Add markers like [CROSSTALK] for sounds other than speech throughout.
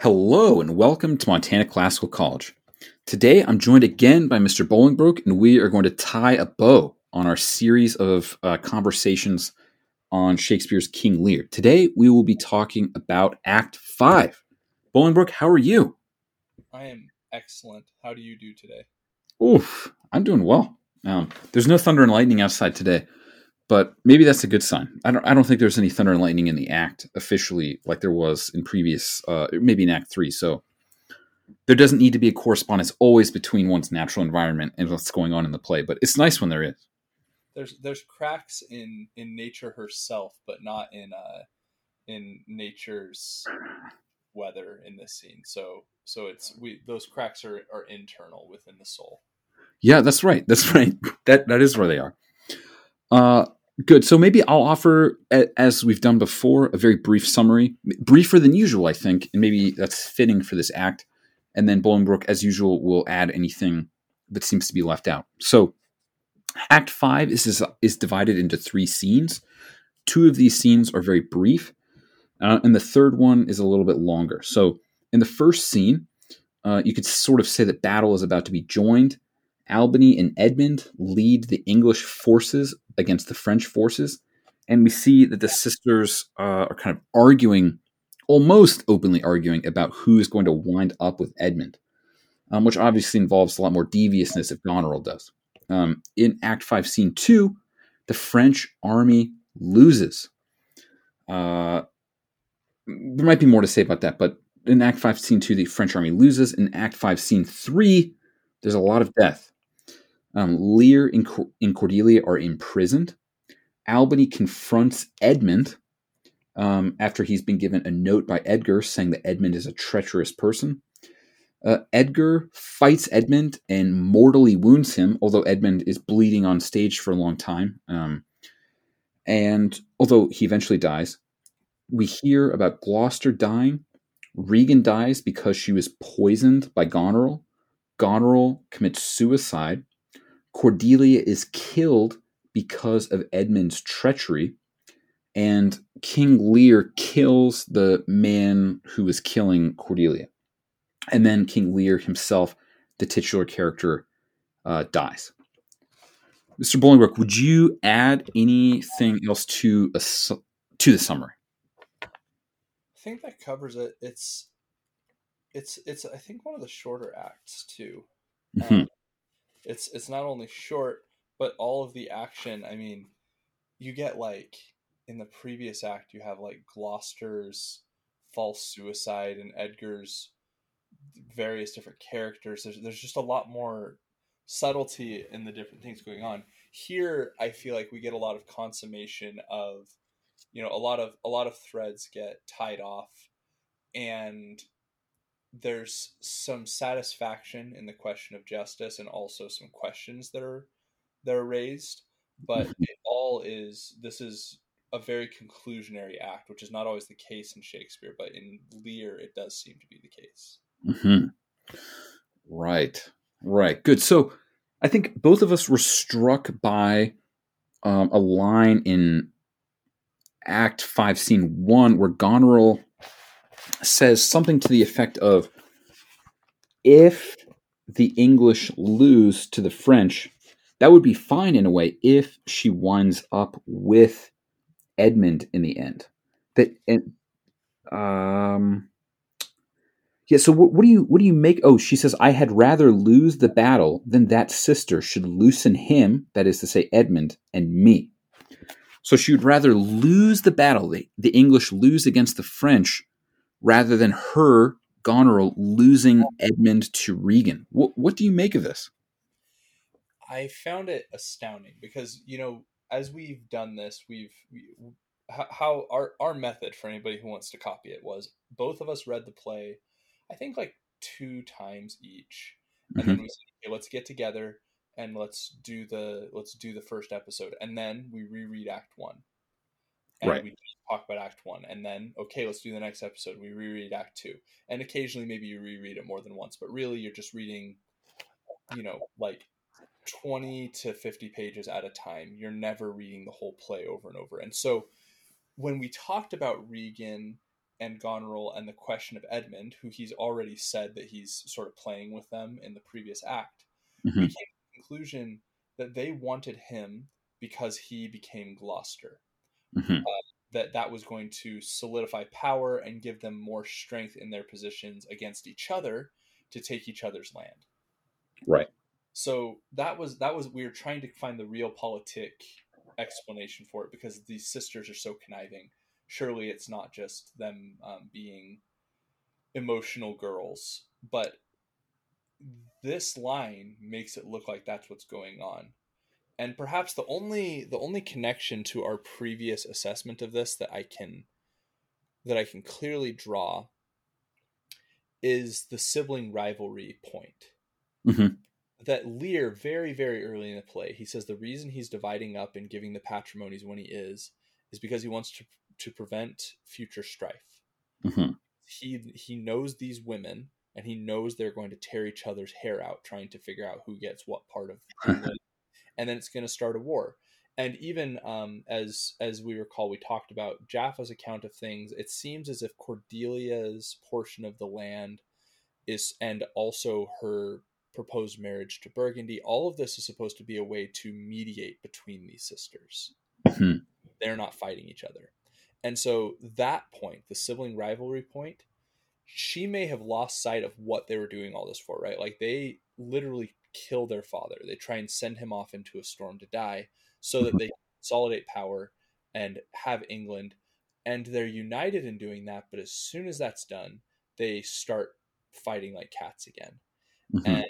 Hello and welcome to Montana Classical College. Today I'm joined again by Mr. Bolingbroke, and we are going to tie a bow on our series of uh, conversations on Shakespeare's King Lear. Today we will be talking about Act 5. Bolingbroke, how are you? I am excellent. How do you do today? Oof, I'm doing well. Um, there's no thunder and lightning outside today, but maybe that's a good sign. I don't. I don't think there's any thunder and lightning in the act officially, like there was in previous, uh, maybe in Act Three. So there doesn't need to be a correspondence always between one's natural environment and what's going on in the play. But it's nice when there is. There's there's cracks in in nature herself, but not in uh in nature's weather in this scene. So so it's we those cracks are are internal within the soul. Yeah, that's right. That's [LAUGHS] right. That that is where they are. Uh, good. So maybe I'll offer, as we've done before, a very brief summary, briefer than usual, I think, and maybe that's fitting for this act. And then Bolingbroke, as usual, will add anything that seems to be left out. So, Act Five is is, divided into three scenes. Two of these scenes are very brief, uh, and the third one is a little bit longer. So, in the first scene, uh, you could sort of say that battle is about to be joined. Albany and Edmund lead the English forces against the French forces, and we see that the sisters uh, are kind of arguing, almost openly arguing about who is going to wind up with Edmund, um, which obviously involves a lot more deviousness if Goneril does. Um, in Act Five, Scene Two, the French army loses. Uh, there might be more to say about that, but in Act 5, Scene 2, the French army loses. In Act 5, Scene 3, there's a lot of death. Um, Lear and, and, Cordelia are imprisoned. Albany confronts Edmund um, after he's been given a note by Edgar saying that Edmund is a treacherous person. Uh, Edgar fights Edmund and mortally wounds him, although Edmund is bleeding on stage for a long time. Um, and although he eventually dies, we hear about Gloucester dying. Regan dies because she was poisoned by Goneril. Goneril commits suicide. Cordelia is killed because of Edmund's treachery, and King Lear kills the man who was killing Cordelia. And then King Lear himself, the titular character, uh, dies. Mr. Bolingbroke, would you add anything else to a, to the summary? I think that covers it. It's it's it's I think one of the shorter acts too. Mm-hmm. It's it's not only short but all of the action i mean you get like in the previous act you have like gloucester's false suicide and edgar's various different characters. There's, there's just a lot more subtlety in the different things going on. Here i feel like we get a lot of consummation of you know a lot of a lot of threads get tied off. And there's some satisfaction in the question of justice and also some questions that are that are raised but [LAUGHS] it all is this is a very conclusionary act which is not always the case in shakespeare but in lear it does seem to be the case. Mm-hmm. right. Right. Good. So i think both of us were struck by um, a line in act 5 scene 1 where goneril says something to the effect of if the English lose to the French, that would be fine in a way if she winds up with Edmund in the end. That and um yeah, so what, what, do you what do you make? Oh, she says, "I had rather lose the battle than that sister should loosen him, that is to say, Edmund and me." So she would rather lose the battle, the, the English lose against the French, rather than her, Goneril, losing Edmund to Regan. What, what do you make of this? I found it astounding because, you know, as we've done this, we've we, how our our method for anybody who wants to copy it was both of us read the play, I think like two times each, and mm-hmm. then we said, okay, let's get together and let's do the let's do the first episode, and then we reread Act One, and right. we talk about act one and then okay let's do the next episode we reread act two and occasionally maybe you reread it more than once but really you're just reading you know like 20 to 50 pages at a time you're never reading the whole play over and over and so when we talked about regan and Goneril and the question of Edmund, who he's already said that he's sort of playing with them in the previous act, Mhm. we came to the conclusion that they wanted him because he became Gloucester. Mhm. That that was going to solidify power and give them more strength in their positions against each other to take each other's land. Right. So that was that was we were trying to find the realpolitik explanation for it because these sisters are so conniving. Surely it's not just them um, being emotional girls, but this line makes it look like that's what's going on. And perhaps the only the only connection to our previous assessment of this that I can that I can clearly draw is the sibling rivalry point Mhm. that Lear very very early in the play he says the reason he's dividing up and giving the patrimonies when he is is because he wants to to prevent future strife. Mhm. He he knows these women and he knows they're going to tear each other's hair out trying to figure out who gets what part of [LAUGHS] and then it's going to start a war. And even um, as as we recall, we talked about Jaffa's account of things. It seems as if Cordelia's portion of the land is, and also her proposed marriage to Burgundy. All of this is supposed to be a way to mediate between these sisters. Mhm. They're not fighting each other, and so that point, the sibling rivalry point, she may have lost sight of what they were doing all this for. Right, like they literally kill their father. They try and send him off into a storm to die so that they consolidate power and have England. And they're united in doing that. But as soon as that's done, they start fighting like cats again. Mhm. And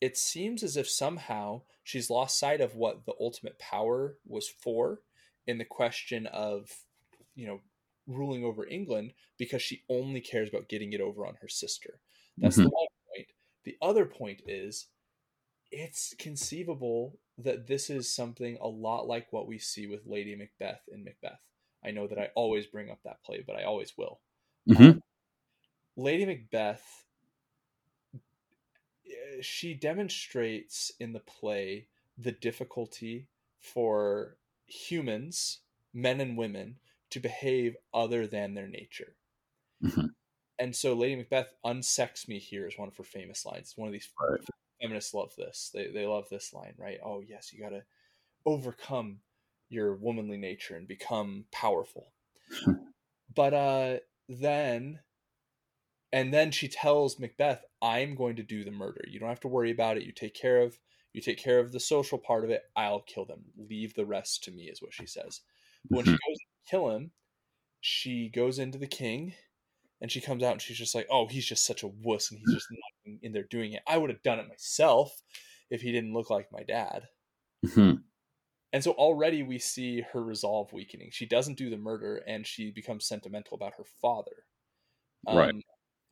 it seems as if somehow she's lost sight of what the ultimate power was for in the question of, you know, ruling over England because she only cares about getting it over on her sister. That's the one point. The other point is it's conceivable that this is something a lot like what we see with Lady Macbeth in Macbeth. I know that I always bring up that play, but I always will. Mhm. Lady Macbeth, eh, she demonstrates in the play the difficulty for humans, men and women, to behave other than their nature. Mhm. And so Lady Macbeth, unsex me here is one of her famous lines. One of these Right. Feminists love this. They, they love this line, right? Oh, yes, you got to overcome your womanly nature and become powerful. [LAUGHS] but uh, then, and then she tells Macbeth, I'm going to do the murder. You don't have to worry about it. You take care of you take care of the social part of it. I'll kill them. Leave the rest to me, is what she says. But when she Mhm. goes to kill him, she goes into the king and she comes out and she's just like, oh, he's just such a wuss and he's just not in there doing it. I would have done it myself if he didn't look like my dad. Mhm. And so already we see her resolve weakening. She doesn't do the murder and she becomes sentimental about her father. Right. Um,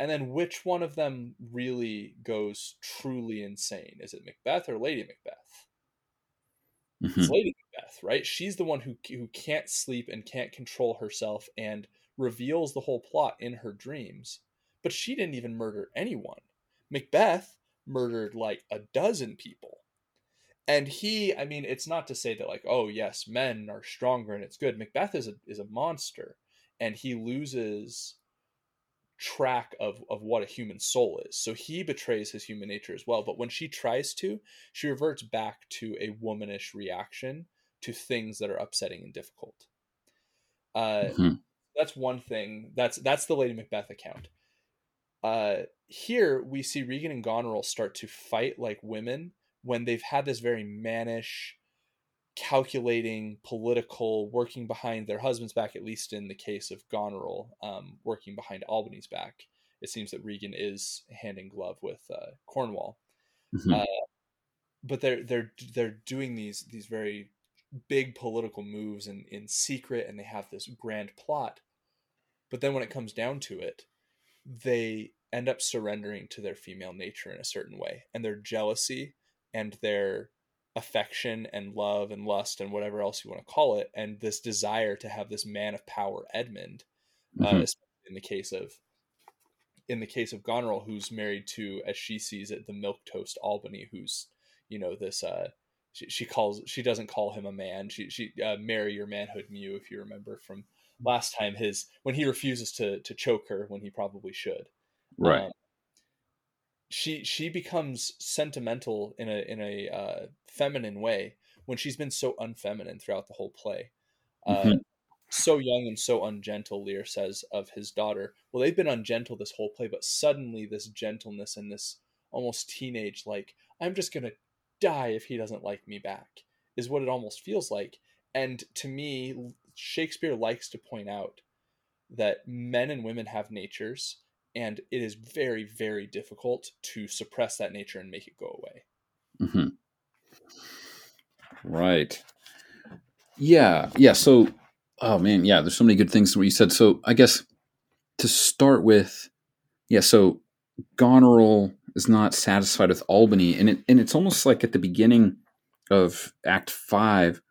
and then which one of them really goes truly insane? Is it Macbeth or Lady Macbeth? It's Mhm. Lady Macbeth, right? She's the one who who can't sleep and can't control herself and reveals the whole plot in her dreams. But she didn't even murder anyone. Macbeth murdered like a dozen people. And he, I mean, it's not to say that like, oh yes, men are stronger and it's good. Macbeth is a is a monster, and he loses track of of what a human soul is. So he betrays his human nature as well. But when she tries to, she reverts back to a womanish reaction to things that are upsetting and difficult. Uh, Mhm. That's one thing. That's that's the Lady Macbeth account. Uh, here we see Regan and Goneril start to fight like women when they've had this very mannish, calculating, political, working behind their husband's back. At least in the case of Goneril, um, working behind Albany's back. It seems that Regan is hand in glove with uh, Cornwall Mhm. but they're they're they're doing these these very big political moves in in secret and they have this grand plot but then when it comes down to it they end up surrendering to their female nature in a certain way and their jealousy and their affection and love and lust and whatever else you want to call it and this desire to have this man of power edmund uh, Mhm. especially in the case of in the case of Goneril, who's married to, as she sees it, the milk toast Albany, who's you know this. Uh, she, she calls she doesn't call him a man. She she uh, marry your manhood, Mew, if you remember from last time his when he refuses to to choke her when he probably should. Right. Um, she she becomes sentimental in a in a uh, feminine way when she's been so unfeminine throughout the whole play. Uh, Mhm. So young and so ungentle, Lear says of his daughter. Well, they've been ungentle this whole play, but suddenly this gentleness and this almost teenage like I'm just gonna die if he doesn't like me back is what it almost feels like. And to me, Shakespeare likes to point out that men and women have natures, and it is very, very difficult to suppress that nature and make it go away. hmm Right. Yeah. Yeah. So, oh man, yeah. There's so many good things what you said. So I guess to start with, yeah. So Goneril is not satisfied with Albany, and it and it's almost like at the beginning of Act Five,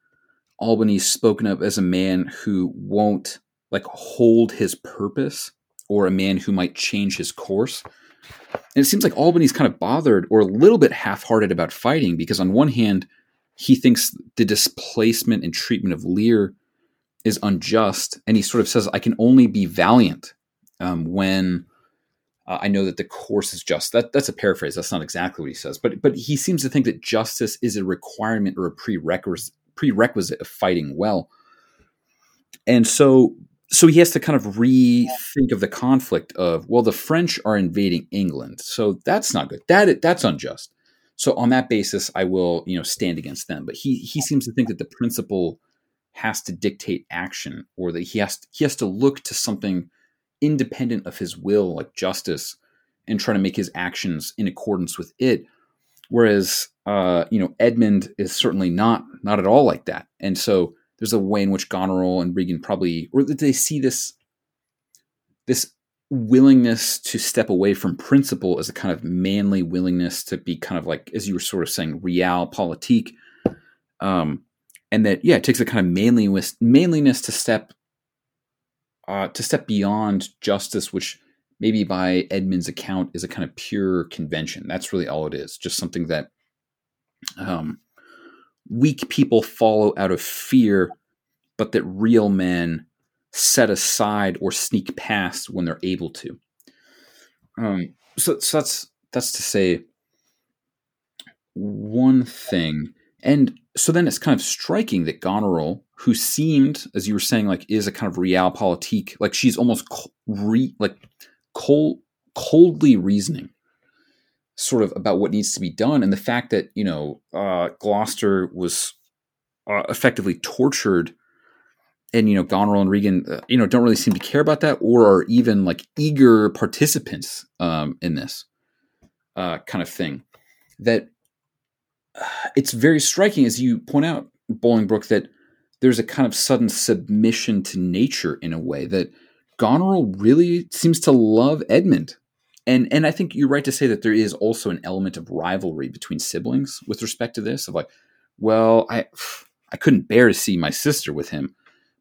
Albany's spoken of as a man who won't like hold his purpose, or a man who might change his course. And it seems like Albany's kind of bothered or a little bit half-hearted about fighting because on one hand, he thinks the displacement and treatment of Lear is unjust, and he sort of says, "I can only be valiant um, when uh, I know that the course is just." That that's a paraphrase. That's not exactly what he says, but but he seems to think that justice is a requirement or a prerequisite prerequisite of fighting well, and so so he has to kind of rethink of the conflict of well, the French are invading England, so that's not good. That that's unjust. So on that basis, I will you know stand against them. But he he seems to think that the principle has to dictate action, or that he has to, he has to look to something independent of his will, like justice, and try to make his actions in accordance with it. Whereas uh, you know Edmund is certainly not not at all like that, and so there's a way in which Goneril and Regan probably or they see this this willingness to step away from principle as a kind of manly willingness to be kind of like as you were sort of saying realpolitik. Um and that yeah it takes a kind of manliness manliness to step uh to step beyond justice which maybe by edmund's account is a kind of pure convention that's really all it is just something that um weak people follow out of fear but that real men set aside or sneak past when they're able to. Um, so, so that's that's to say one thing, and so then it's kind of striking that Goneril, who seemed, as you were saying, like is a kind of realpolitik, like she's almost re, like cold, coldly reasoning, sort of about what needs to be done, and the fact that you know uh, Gloucester was uh, effectively tortured and you know Goneril and Regan, uh, you know, don't really seem to care about that, or are even like eager participants um, in this uh, kind of thing. That uh, it's very striking, as you point out, Bolingbroke, that there's a kind of sudden submission to nature in a way that Goneril really seems to love Edmund, and and I think you're right to say that there is also an element of rivalry between siblings with respect to this. Of like, well, I I couldn't bear to see my sister with him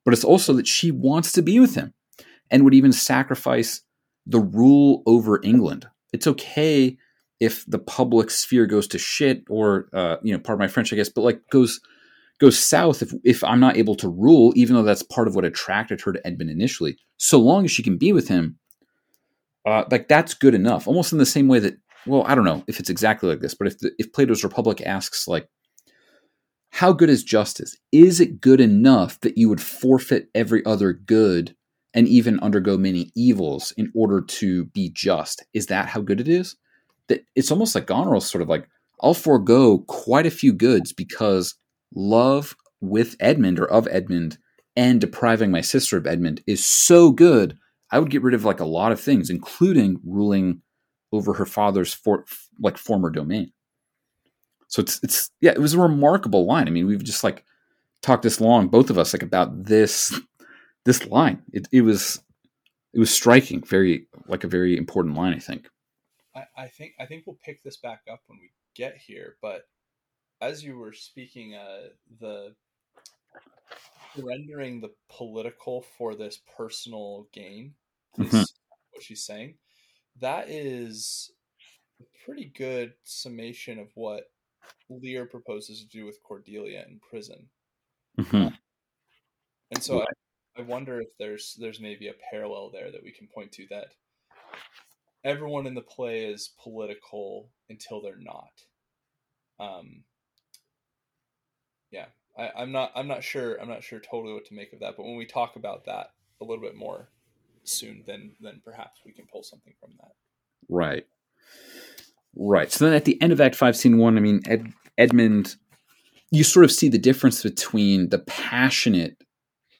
but it's also that she wants to be with him and would even sacrifice the rule over England. It's okay if the public sphere goes to shit or uh, you know part of my French I guess, but like goes goes south if if I'm not able to rule, even though that's part of what attracted her to Edmund initially. So long as she can be with him, uh, like that's good enough. Almost in the same way that well, I don't know if it's exactly like this, but if the, if Plato's Republic asks like how good is justice? Is it good enough that you would forfeit every other good and even undergo many evils in order to be just? Is that how good it is? That it's almost like Goneril's sort of like, I'll forego quite a few goods because love with Edmund or of Edmund and depriving my sister of Edmund is so good. I would get rid of like a lot of things, including ruling over her father's for, like former domain. So it's it's yeah, it was a remarkable line. I mean, we've just like talked this long, both of us, like about this this line. It it was it was striking, very like a very important line, I think. I, I think I think we'll pick this back up when we get here, but as you were speaking, uh, the rendering the political for this personal gain is Mhm. what she's saying. That is a pretty good summation of what Lear proposes to do with Cordelia in prison. Mhm. And so I, I wonder if there's there's maybe a parallel there that we can point to that everyone in the play is political until they're not. Um, yeah, I, I'm not I'm not sure I'm not sure totally what to make of that. But when we talk about that a little bit more soon, then then perhaps we can pull something from that. Right. Right. So then at the end of Act Five, Scene One, I mean, Ed, Edmund, you sort of see the difference between the passionate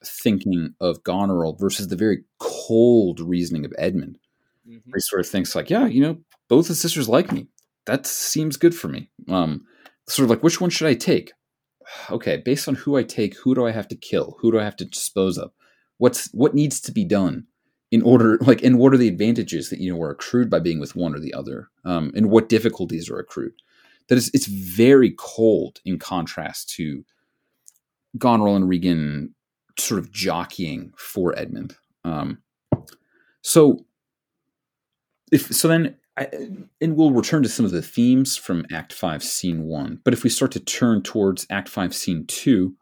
thinking of Goneril versus the very cold reasoning of Edmund. Mm-hmm. He sort of thinks like, yeah, you know, both the sisters like me. That seems good for me. Um, sort of like, which one should I take? Okay, based on who I take, who do I have to kill? Who do I have to dispose of? What's what needs to be done? in order [LAUGHS] like and what are the advantages that you know are accrued by being with one or the other um, and what difficulties are accrued that is it's very cold in contrast to Goneril and Regan sort of jockeying for Edmund um, so if so then I, and we'll return to some of the themes from act 5 scene 1 but if we start to turn towards act 5 scene 2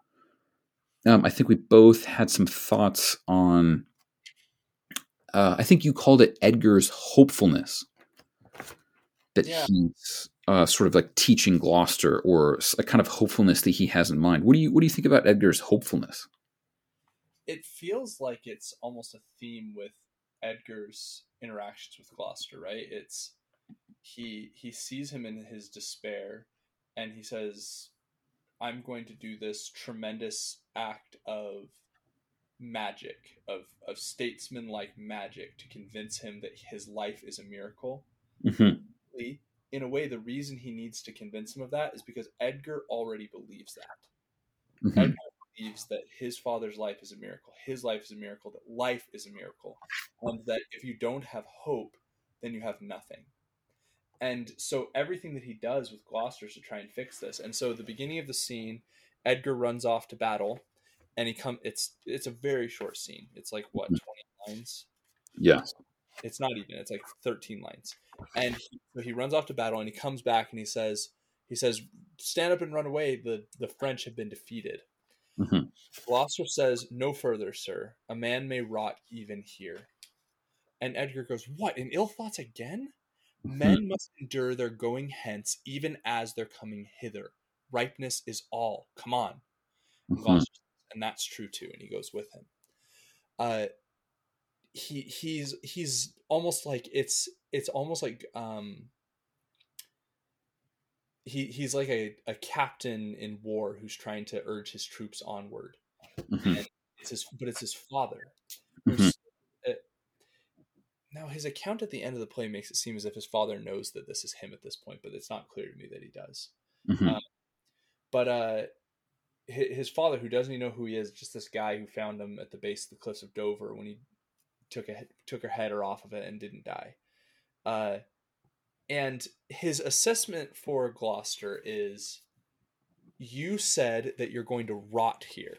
um, i think we both had some thoughts on uh, I think you called it Edgar's hopefulness that yeah. he's uh, sort of like teaching Gloucester, or a kind of hopefulness that he has in mind. What do you what do you think about Edgar's hopefulness? It feels like it's almost a theme with Edgar's interactions with Gloucester, right? It's he he sees him in his despair, and he says, "I'm going to do this tremendous act of magic of of statesman like magic to convince him that his life is a miracle. Mm-hmm. In a way, the reason he needs to convince him of that is because Edgar already believes that. Mm-hmm. Edgar believes that his father's life is a miracle. His life is a miracle. That life is a miracle, and that if you don't have hope, then you have nothing. And so everything that he does with Gloucester is to try and fix this. And so the beginning of the scene, Edgar runs off to battle and he come it's it's a very short scene it's like what mm. 20 lines yeah it's not even it's like 13 lines and he, so he runs off to battle and he comes back and he says he says stand up and run away the the french have been defeated mm-hmm. gloucester says no further sir. A man may rot even here. And edgar goes what in ill thoughts again? Mm-hmm. men must endure their going hence even as they're coming hither. Ripeness is all. Come on. Mm-hmm. And that's true too. And he goes with him. Uh he he's he's almost like it's it's almost like um he he's like a, a captain in war who's trying to urge his troops onward mm-hmm. it's his but it's his father mm-hmm. now his account at the end of the play makes it seem as if his father knows that this is him at this point but it's not clear to me that he does mm-hmm. um, but uh his father, who doesn't even know who he is, just this guy who found him at the base of the cliffs of Dover when he took a took her header off of it and didn't die. Uh, and his assessment for Gloucester is, you said that you're going to rot here,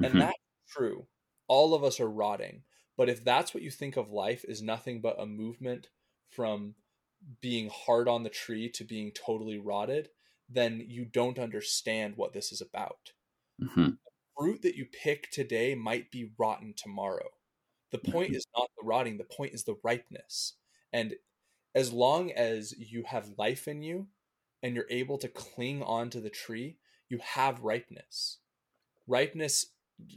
mm-hmm. and that's true. All of us are rotting, but if that's what you think of life is nothing but a movement from being hard on the tree to being totally rotted, then you don't understand what this is about. Mm-hmm. The fruit that you pick today might be rotten tomorrow. The point mm-hmm. is not the rotting, the point is the ripeness. And as long as you have life in you and you're able to cling onto the tree, you have ripeness. Ripeness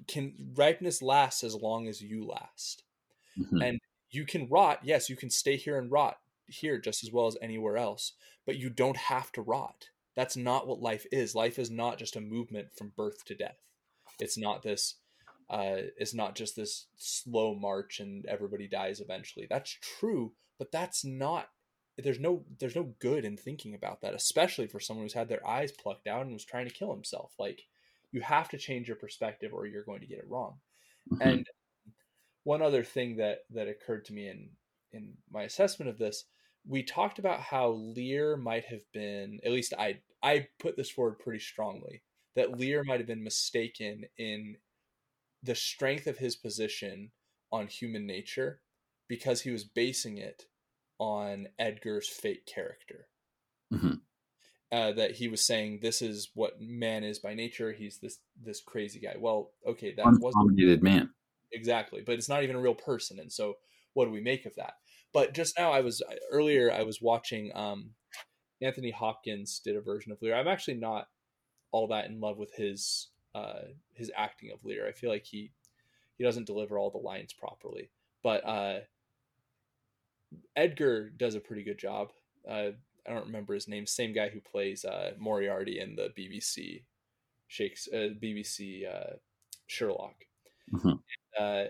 can ripeness lasts as long as you last. Mm-hmm. And you can rot, yes, you can stay here and rot here just as well as anywhere else, but you don't have to rot. That's not what life is. Life is not just a movement from birth to death. It's not this. Uh, it's not just this slow march and everybody dies eventually. That's true, but that's not. There's no there's no good in thinking about that, especially for someone who's had their eyes plucked out and was trying to kill himself. Like you have to change your perspective, or you're going to get it wrong. Mm-hmm. And one other thing that that occurred to me in in my assessment of this we talked about how Lear might have been, at least I I put this forward pretty strongly, that Lear might have been mistaken in the strength of his position on human nature because he was basing it on Edgar's fake character. Mm-hmm. uh, that he was saying this is what man is by nature. He's this this crazy guy. Well, okay, that was unaccommodated man. exactly, but it's not even a real person. And so, what do we make of that? But just now, I was earlier. I was watching. Um, Anthony Hopkins did a version of Lear. I'm actually not all that in love with his uh, his acting of Lear. I feel like he he doesn't deliver all the lines properly. But uh, Edgar does a pretty good job. Uh, I don't remember his name. Same guy who plays uh, Moriarty in the BBC Shakes uh, BBC uh, Sherlock. Mm-hmm. Uh,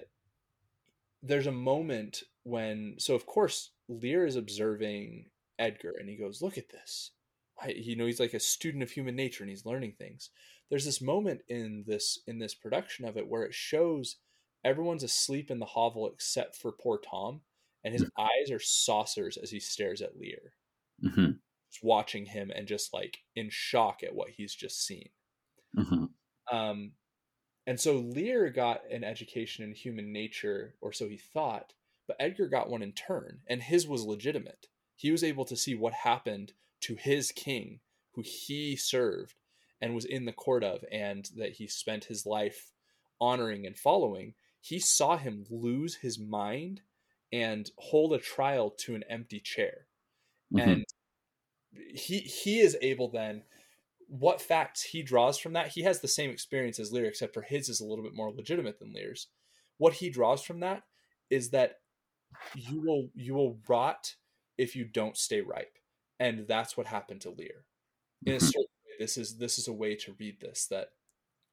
there's a moment when, so of course, Lear is observing Edgar, and he goes, "Look at this." I, you know, he's like a student of human nature, and he's learning things. There's this moment in this in this production of it where it shows everyone's asleep in the hovel except for poor Tom, and his mm-hmm. eyes are saucers as he stares at Lear, mm-hmm. just watching him and just like in shock at what he's just seen. Mm-hmm. Um, and so Lear got an education in human nature, or so he thought, but Edgar got one in turn, and his was legitimate. He was able to see what happened to his king, who he served and was in the court of, and that he spent his life honoring and following he saw him lose his mind and hold a trial to an empty chair. Mm-hmm. And he he is able then what facts he draws from that he has the same experience as Lear except for his is a little bit more legitimate than Lear's. What he draws from that is that you will you will rot if you don't stay ripe. And that's what happened to Lear. In a mm-hmm. certain way, this is this is a way to read this that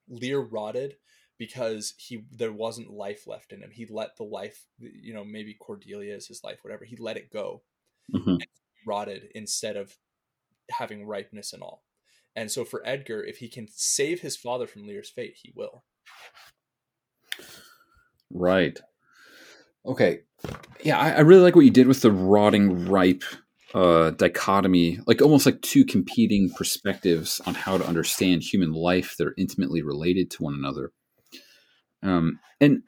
Lear rotted because he there wasn't life left in him. He let the life, you know, maybe Cordelia is his life, whatever. He let it go, mm-hmm. rotted instead of having ripeness and all. And so for Edgar, if he can save his father from Lear's fate, he will. Right. Okay. Yeah, I, I really like what you did with the rotting ripe uh, dichotomy, like almost like two competing perspectives on how to understand human life that are intimately related to one another. Um, and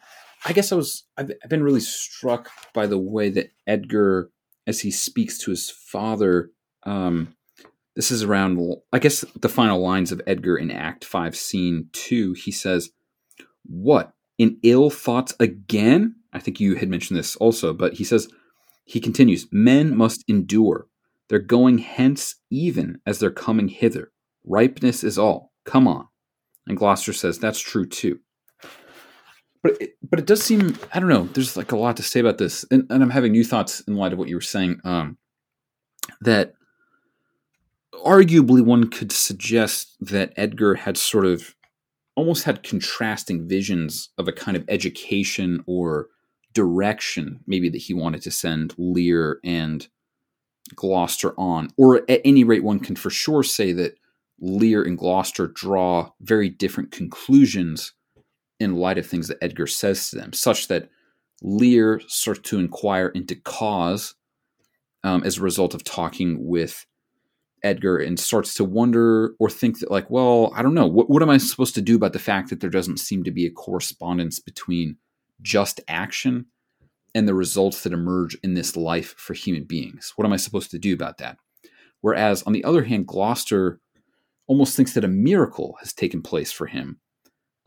I guess I was I've, I've been really struck by the way that Edgar, as he speaks to his father, um, this is around I guess the final lines of Edgar in Act Five, Scene Two. He says, "What in ill thoughts again?" I think you had mentioned this also, but he says he continues, "Men must endure." They're going hence even as they're coming hither. Ripeness is all. Come on. And Gloucester says, That's true too but it, but it does seem I don't know. There's like a lot to say about this, and, and I'm having new thoughts in light of what you were saying. Um, that arguably one could suggest that Edgar had sort of almost had contrasting visions of a kind of education or direction, maybe that he wanted to send Lear and Gloucester on, or at any rate, one can for sure say that Lear and Gloucester draw very different conclusions in light of things that Edgar says to them, such that Lear starts to inquire into cause um, as a result of talking with Edgar and starts to wonder or think that, like, well, I don't know, what, what am I supposed to do about the fact that there doesn't seem to be a correspondence between just action and the results that emerge in this life for human beings? What am I supposed to do about that? Whereas, on the other hand, Gloucester almost thinks that a miracle has taken place for him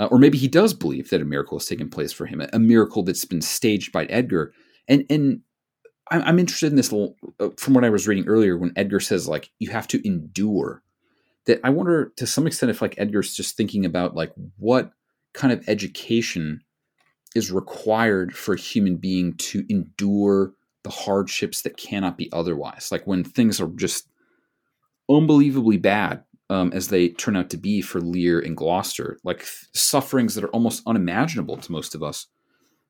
uh, or maybe he does believe that a miracle has taken place for him, a, miracle that's been staged by Edgar. And and I'm, interested in this uh, from what I was reading earlier when Edgar says like you have to endure. That I wonder to some extent if like Edgar's just thinking about like what kind of education is required for a human being to endure the hardships that cannot be otherwise. Like when things are just unbelievably bad um, as they turn out to be for Lear and Gloucester, like sufferings that are almost unimaginable to most of us,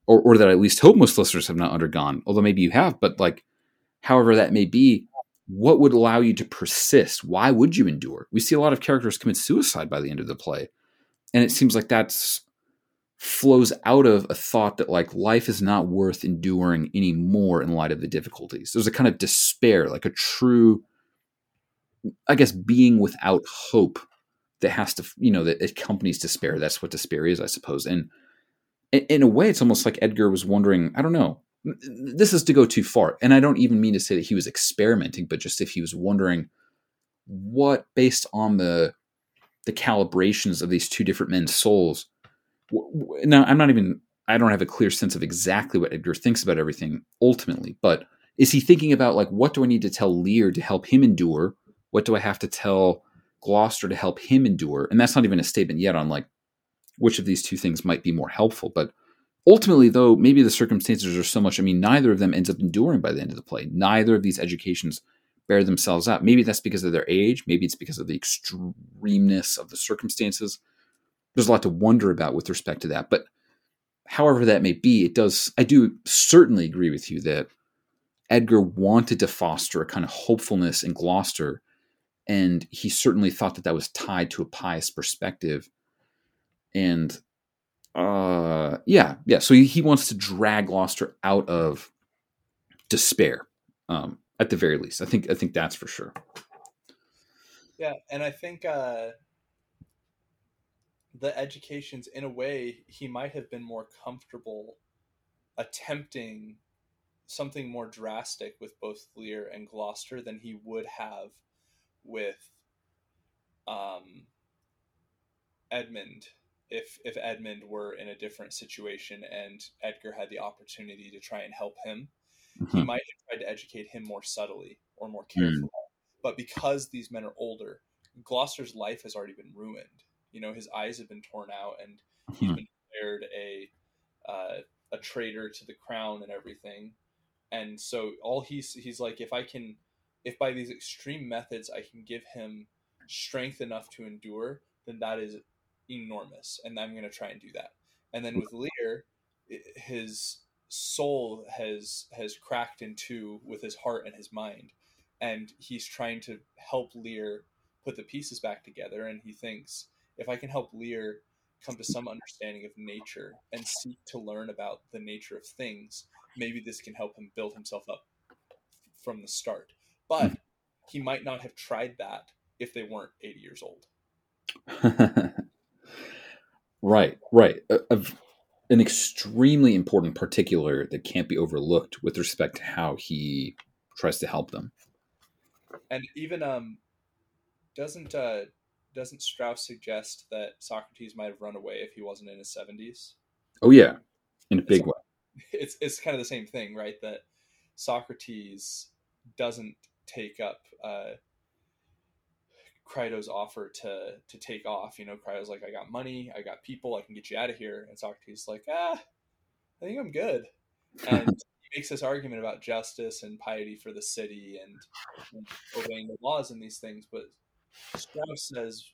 or, or that I at least hope most listeners have not undergone. Although maybe you have, but like, however that may be, what would allow you to persist? Why would you endure? We see a lot of characters commit suicide by the end of the play, and it seems like that's flows out of a thought that like life is not worth enduring anymore in light of the difficulties. There's a kind of despair, like a true I guess being without hope that has to you know that accompanies despair. That's what despair is, I suppose. And in a way, it's almost like Edgar was wondering. I don't know. This is to go too far, and I don't even mean to say that he was experimenting, but just if he was wondering, what based on the the calibrations of these two different men's souls. Now, I'm not even. I don't have a clear sense of exactly what Edgar thinks about everything ultimately, but is he thinking about like what do I need to tell Lear to help him endure? What do I have to tell Gloucester to help him endure? And that's not even a statement yet on like which of these two things might be more helpful. But ultimately, though, maybe the circumstances are so much. I mean, neither of them ends up enduring by the end of the play. Neither of these educations bear themselves out. Maybe that's because of their age. Maybe it's because of the extremeness of the circumstances. There's a lot to wonder about with respect to that. But however that may be, it does. I do certainly agree with you that Edgar wanted to foster a kind of hopefulness in Gloucester, and he certainly thought that that was tied to a pious perspective. And uh, yeah, yeah. So he, wants to drag Gloucester out of despair. Um, at the very least. I think I think that's for sure. Yeah, and I think uh, the educations, in a way, he might have been more comfortable attempting something more drastic with both Lear and Gloucester than he would have with um, Edmund if if Edmund were in a different situation and Edgar had the opportunity to try and help him mm-hmm. he might have tried to educate him more subtly or more hmm. carefully. Mm. But because these men are older, Gloucester's life has already been ruined. You know, his eyes have been torn out, and mm-hmm. he's been declared a uh, a traitor to the crown and everything. And so all he's he's like, if I can, if by these extreme methods I can give him strength enough to endure, then that is enormous, and I'm going to try and do that. And then with Lear, his soul has has cracked in two with his heart and his mind and he's trying to help lear put the pieces back together and he thinks if i can help lear come to some understanding of nature and seek to learn about the nature of things maybe this can help him build himself up from the start but he might not have tried that if they weren't 80 years old [LAUGHS] right right an extremely important particular that can't be overlooked with respect to how he tries to help them. And even um, doesn't uh, doesn't Strauss suggest that Socrates might have run away if he wasn't in his seventies? Oh yeah, in a big it's, way. [LAUGHS] It's it's kind of the same thing, right? That Socrates doesn't take up uh, Crito's offer to to take off. You know, Crito's like, I got money, I got people, I can get you out of here. And Socrates like, ah, I think I'm good. And [LAUGHS] he makes this argument about justice and piety for the city and, and obeying the laws and these things. But Strauss says,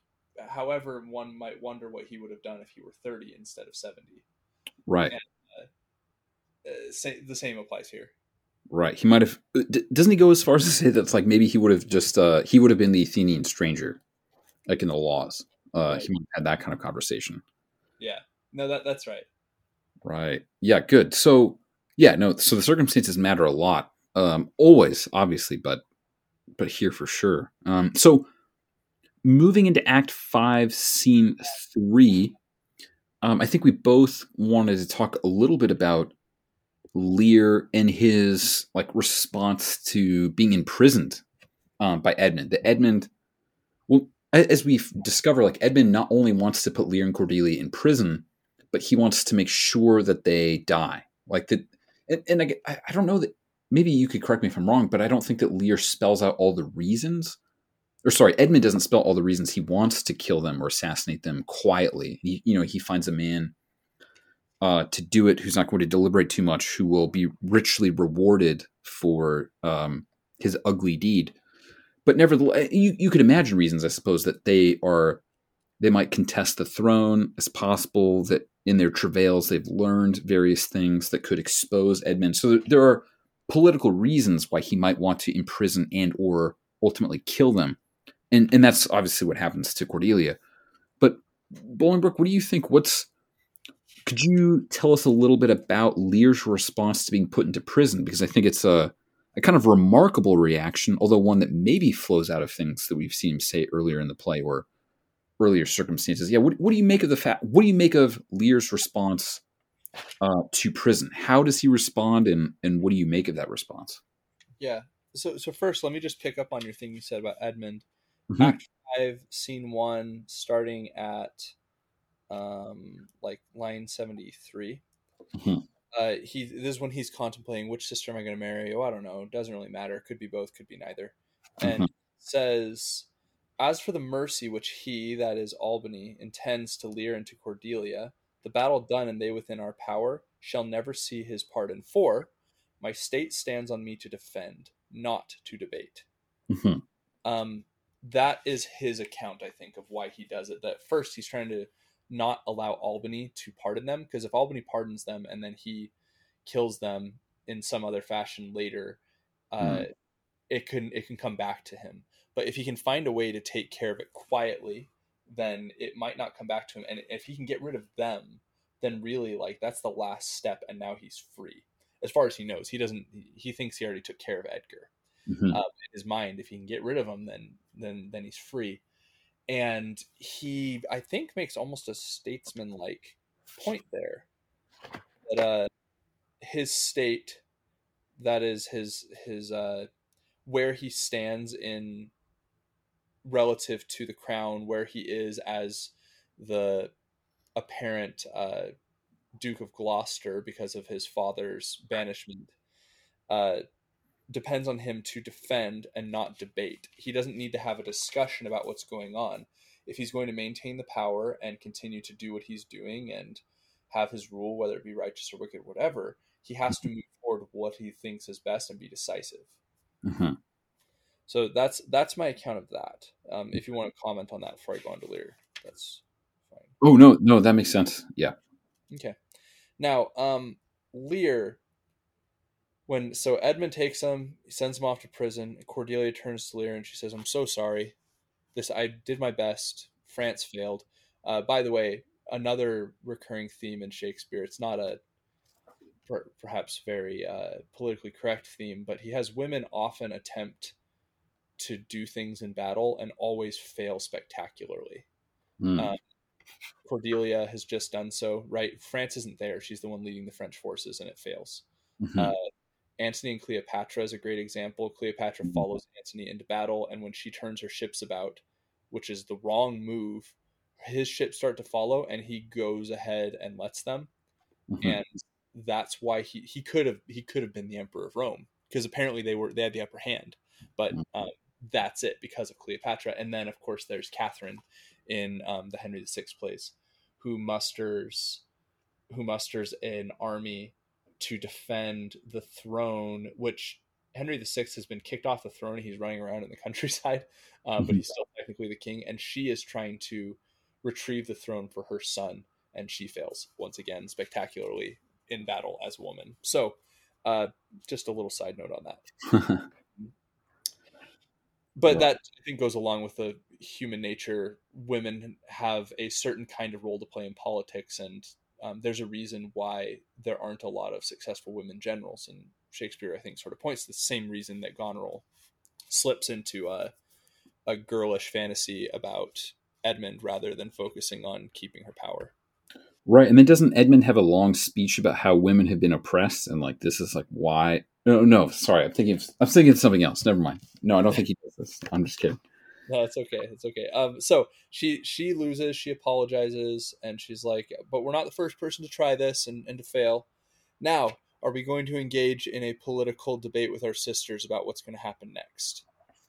however, one might wonder what he would have done if he were 30 instead of 70. Right. And, uh, uh, say, the same applies here. Right. He might have. Uh, doesn't he go as far as to say that's like maybe he would have just uh, he would have been the Athenian stranger, like in the laws. Uh, right. He had that kind of conversation. Yeah. No, that that's right. Right. Yeah. Good. So yeah. No. So the circumstances matter a lot. Um, always, obviously, but but here for sure. Um, so moving into Act Five, Scene Three. Um, I think we both wanted to talk a little bit about Lear and his like response to being imprisoned um, by Edmund. The Edmund, well, as we discover, like Edmund not only wants to put Lear and Cordelia in prison, but he wants to make sure that they die. Like that, and, and I, I don't know that. Maybe you could correct me if I'm wrong, but I don't think that Lear spells out all the reasons. Or sorry, Edmund doesn't spell all the reasons he wants to kill them or assassinate them quietly. He, you know, he finds a man uh, to do it who's not going to deliberate too much, who will be richly rewarded for um, his ugly deed. But nevertheless, you, you could imagine reasons, I suppose, that they are they might contest the throne. It's possible that in their travails they've learned various things that could expose Edmund. So there are political reasons why he might want to imprison and or ultimately kill them. And and that's obviously what happens to Cordelia. But Bolingbroke, what do you think? What's could you tell us a little bit about Lear's response to being put into prison? Because I think it's a, a kind of remarkable reaction, although one that maybe flows out of things that we've seen him say earlier in the play or earlier circumstances. Yeah, what, what do you make of the fact? What do you make of Lear's response uh, to prison? How does he respond, and and what do you make of that response? Yeah. So so first, let me just pick up on your thing you said about Edmund. mm-hmm. Act five, scene one, starting at um, like line seventy three. Mm-hmm. Uh, he this is when he's contemplating which sister am I going to marry? Oh, I don't know. Doesn't really matter. Could be both. Could be neither. And mm-hmm. says, as for the mercy which he, that is Albany, intends to Lear and to Cordelia, the battle done and they within our power shall never see his pardon. For my state stands on me to defend, not to debate. Mm-hmm. Um, that is his account, I think, of why he does it. That first he's trying to not allow Albany to pardon them because if Albany pardons them and then he kills them in some other fashion later, uh, mm. it can it can come back to him. But if he can find a way to take care of it quietly, then it might not come back to him. And if he can get rid of them, then really like that's the last step, and now he's free. As far as he knows, he doesn't. He thinks he already took care of Edgar. Mm-hmm. Um, in his mind, if he can get rid of him, then then then he's free and he i think makes almost a statesman like point there. That uh his state that is his his uh where he stands in relative to the crown where he is as the apparent uh duke of gloucester because of his father's banishment uh depends on him to defend and not debate. He doesn't need to have a discussion about what's going on. If he's going to maintain the power and continue to do what he's doing and have his rule, whether it be righteous or wicked, whatever, he has to move forward with what he thinks is best and be decisive. Mm-hmm. So that's that's my account of that. Um, if you want to comment on that before I go on to Lear, that's fine. Oh no, no, that makes sense. Yeah. Okay. Now, um, Lear when so Edmund takes him, he sends him off to prison. Cordelia turns to Lear and she says, "I'm so sorry. This I did my best. France failed." Uh, by the way, another recurring theme in Shakespeare. It's not a per, perhaps very uh, politically correct theme, but he has women often attempt to do things in battle and always fail spectacularly. Mm. Um, Cordelia has just done so. Right, France isn't there; she's the one leading the French forces, and it fails. Mm-hmm. Uh, Antony and Cleopatra is a great example. Cleopatra mm-hmm. follows Antony into battle, and when she turns her ships about, which is the wrong move, his ships start to follow, and he goes ahead and lets them. Mm-hmm. And that's why he, he could have he could have been the emperor of Rome because apparently they were they had the upper hand, but mm-hmm. um, that's it because of Cleopatra. And then of course there's Catherine in um, the Henry VI plays, who musters who musters an army to defend the throne, which Henry VI has been kicked off the throne. He's running around in the [LAUGHS] countryside, uh, but he's still technically the king. And she is trying to retrieve the throne for her son, and she fails once again spectacularly in battle as a woman. So, uh, just a little side note on that. [LAUGHS] but yeah. that I think goes along with the human nature. Women have a certain kind of role to play in politics, and um, there's a reason why there aren't a lot of successful women generals. And Shakespeare, I think, sort of points to the same reason that Goneril slips into a, a girlish fantasy about Edmund rather than focusing on keeping her power. Right, and then doesn't Edmund have a long speech about how women have been oppressed and like this is like why? No, no, sorry, I'm thinking of, I'm thinking of something else. Never mind. No, I don't think he does this. I'm just kidding. No, it's okay. It's okay. Um, so she she loses. She apologizes, and she's like, "But we're not the first person to try this and, and to fail. Now, are we going to engage in a political debate with our sisters about what's going to happen next?"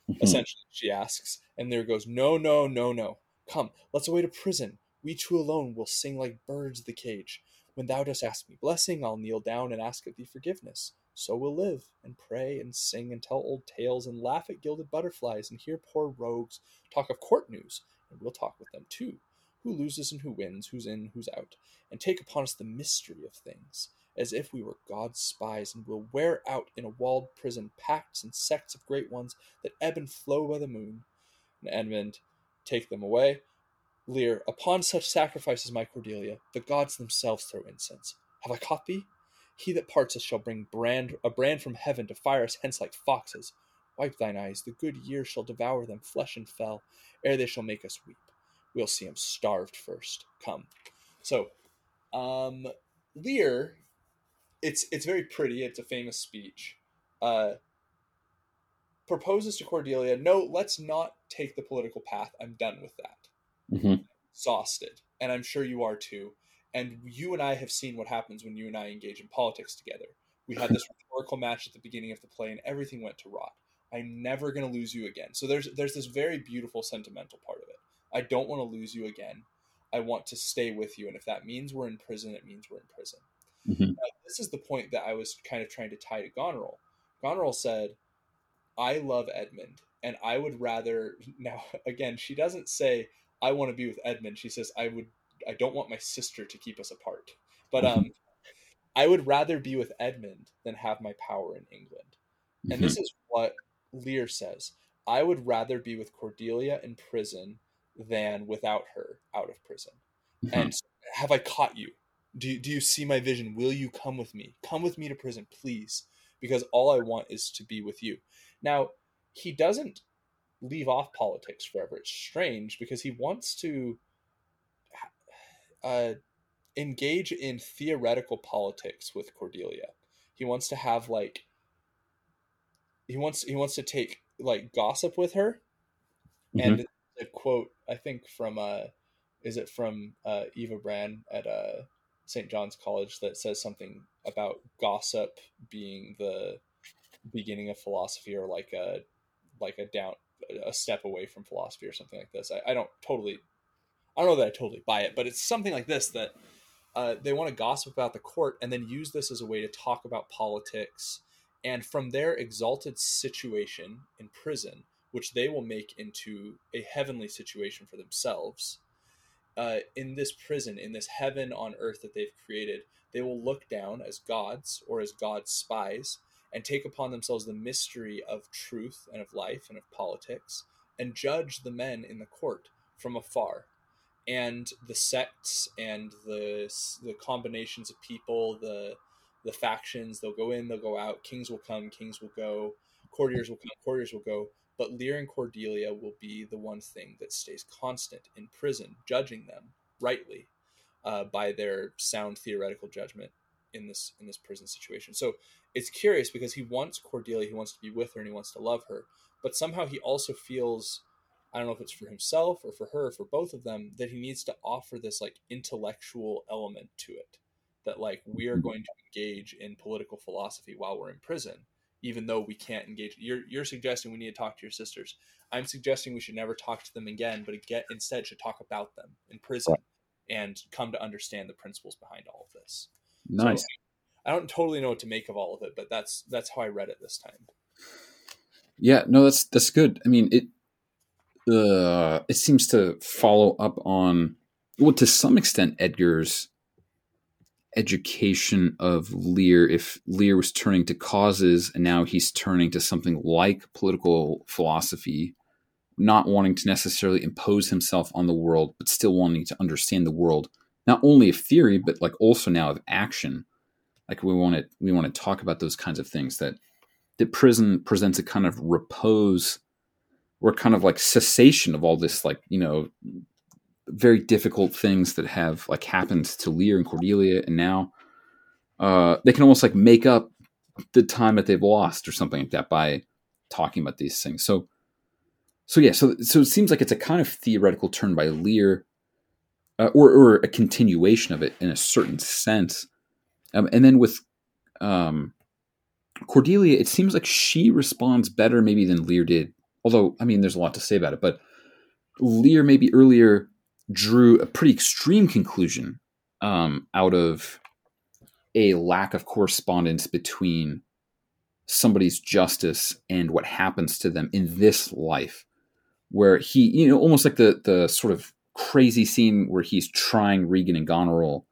Mm-hmm. Essentially, she asks, and there goes, "No, no, no, no. Come, let's away to prison. We two alone will sing like birds the cage. When thou dost ask me blessing, I'll kneel down and ask of thee forgiveness so we'll live and pray and sing and tell old tales and laugh at gilded butterflies and hear poor rogues talk of court news, and we'll talk with them too. Who loses and who wins, who's in, who's out, and take upon us the mystery of things, as if we were God's spies, and we'll wear out in a walled prison pacts and sects of great ones that ebb and flow by the moon. And Edmund, take them away. Lear, upon such sacrifices, my Cordelia, the gods themselves throw incense. Have I caught thee? He that parts us shall bring brand a brand from heaven to fire us hence like foxes. Wipe thine eyes, the good year shall devour them flesh and fell, ere they shall make us weep. We'll see 'em starved first. Come. So, um, Lear, it's it's very pretty. It's a famous speech. Uh, proposes to Cordelia, no, let's not take the political path. I'm done with that. hmm Exhausted. And I'm sure you are too. And you and I have seen what happens when you and I engage in politics together. We had this [LAUGHS] rhetorical match at the beginning of the play, and everything went to rot. I'm never going to lose you again. So there's there's this very beautiful sentimental part of it. I don't want to lose you again. I want to stay with you, and if that means we're in prison, it means we're in prison. Mhm. Now, this is the point that I was kind of trying to tie to Goneril. Goneril said, "I love Edmund, and I would rather." [LAUGHS] Now, again, she doesn't say, "I want to be with Edmund." She says, "I would. I don't want my sister to keep us apart." But um, I would rather be with Edmund than have my power in England. And this is what Lear says. I would rather be with Cordelia in prison than without her out of prison. Mhm. And have I caught you? Do you, do you see my vision? Will you come with me? Come with me to prison, please, because all I want is to be with you. Now, he doesn't leave off politics forever. It's strange because he wants to uh, engage in theoretical politics with Cordelia. He wants to have like he wants he wants to take like gossip with her and a quote I think from uh is it from uh Eva Brann at uh St. John's College that says something about gossip being the beginning of philosophy or like a like a down a step away from philosophy or something like this. I, I don't totally I don't know that I totally buy it, but it's something like this that uh, they want to gossip about the court and then use this as a way to talk about politics and from their exalted situation in prison which they will make into a heavenly situation for themselves uh, in this prison in this heaven on earth that they've created they will look down as gods or as god's spies and take upon themselves the mystery of truth and of life and of politics and judge the men in the court from afar and the sects and the the combinations of people, the the factions, they'll go in, they'll go out. Kings will come, kings will go. Courtiers will come, courtiers will go. But Lear and Cordelia will be the one thing that stays constant in prison, judging them rightly uh, by their sound theoretical judgment in this in this prison situation. So it's curious because he wants Cordelia, he wants to be with her, and he wants to love her, but somehow he also feels I don't know if it's for himself or for her, or for both of them, that he needs to offer this like intellectual element to it. That like we are hmm. going to engage in political philosophy while we're in prison, even though we can't engage. You're you're suggesting we need to talk to your sisters. I'm suggesting we should never talk to them again, but get instead should talk about them in prison and come to understand the principles behind all of this. Nice. So, I don't totally know what to make of all of it, but that's that's how I read it this time. Yeah, no, that's that's good. I mean, it uh, it seems to follow up on well, to some extent, Edgar's education of Lear. If Lear was turning to causes, and now he's turning to something like political philosophy, not wanting to necessarily impose himself on the world, but still wanting to understand the world, not only of theory, but like also now of action. Like we want to we want to talk about those kinds of things that that prison presents a kind of repose or kind of like cessation of all this like you know very difficult things that have like happened to Lear and Cordelia and now uh they can almost like make up the time that they've lost or something like that by talking about these things so so yeah so so it seems like it's a kind of theoretical turn by Lear uh, or or a continuation of it in a certain sense um, and then with um Cordelia, it seems like she responds better maybe than Lear did. Although, I mean, there's a lot to say about it, but Lear maybe earlier drew a pretty extreme conclusion um, out of a lack of correspondence between somebody's justice and what happens to them in this life, where he, you know, almost like the the sort of crazy scene where he's trying Regan and Goneril,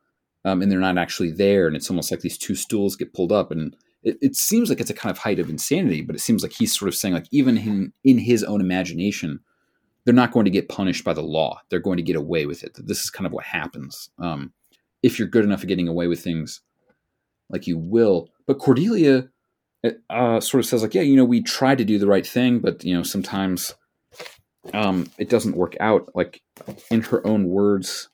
um, and they're not actually there, and it's almost like these two stools get pulled up and it, it, seems like it's a kind of height of insanity, but it seems like he's sort of saying like even in, in his own imagination, they're not going to get punished by the law. They're going to get away with it. This is kind of what happens. Um, if you're good enough at getting away with things, like you will. But Cordelia uh, sort of says like, yeah, you know, we try to do the right thing, but you know, sometimes um, it doesn't work out. Like in her own words,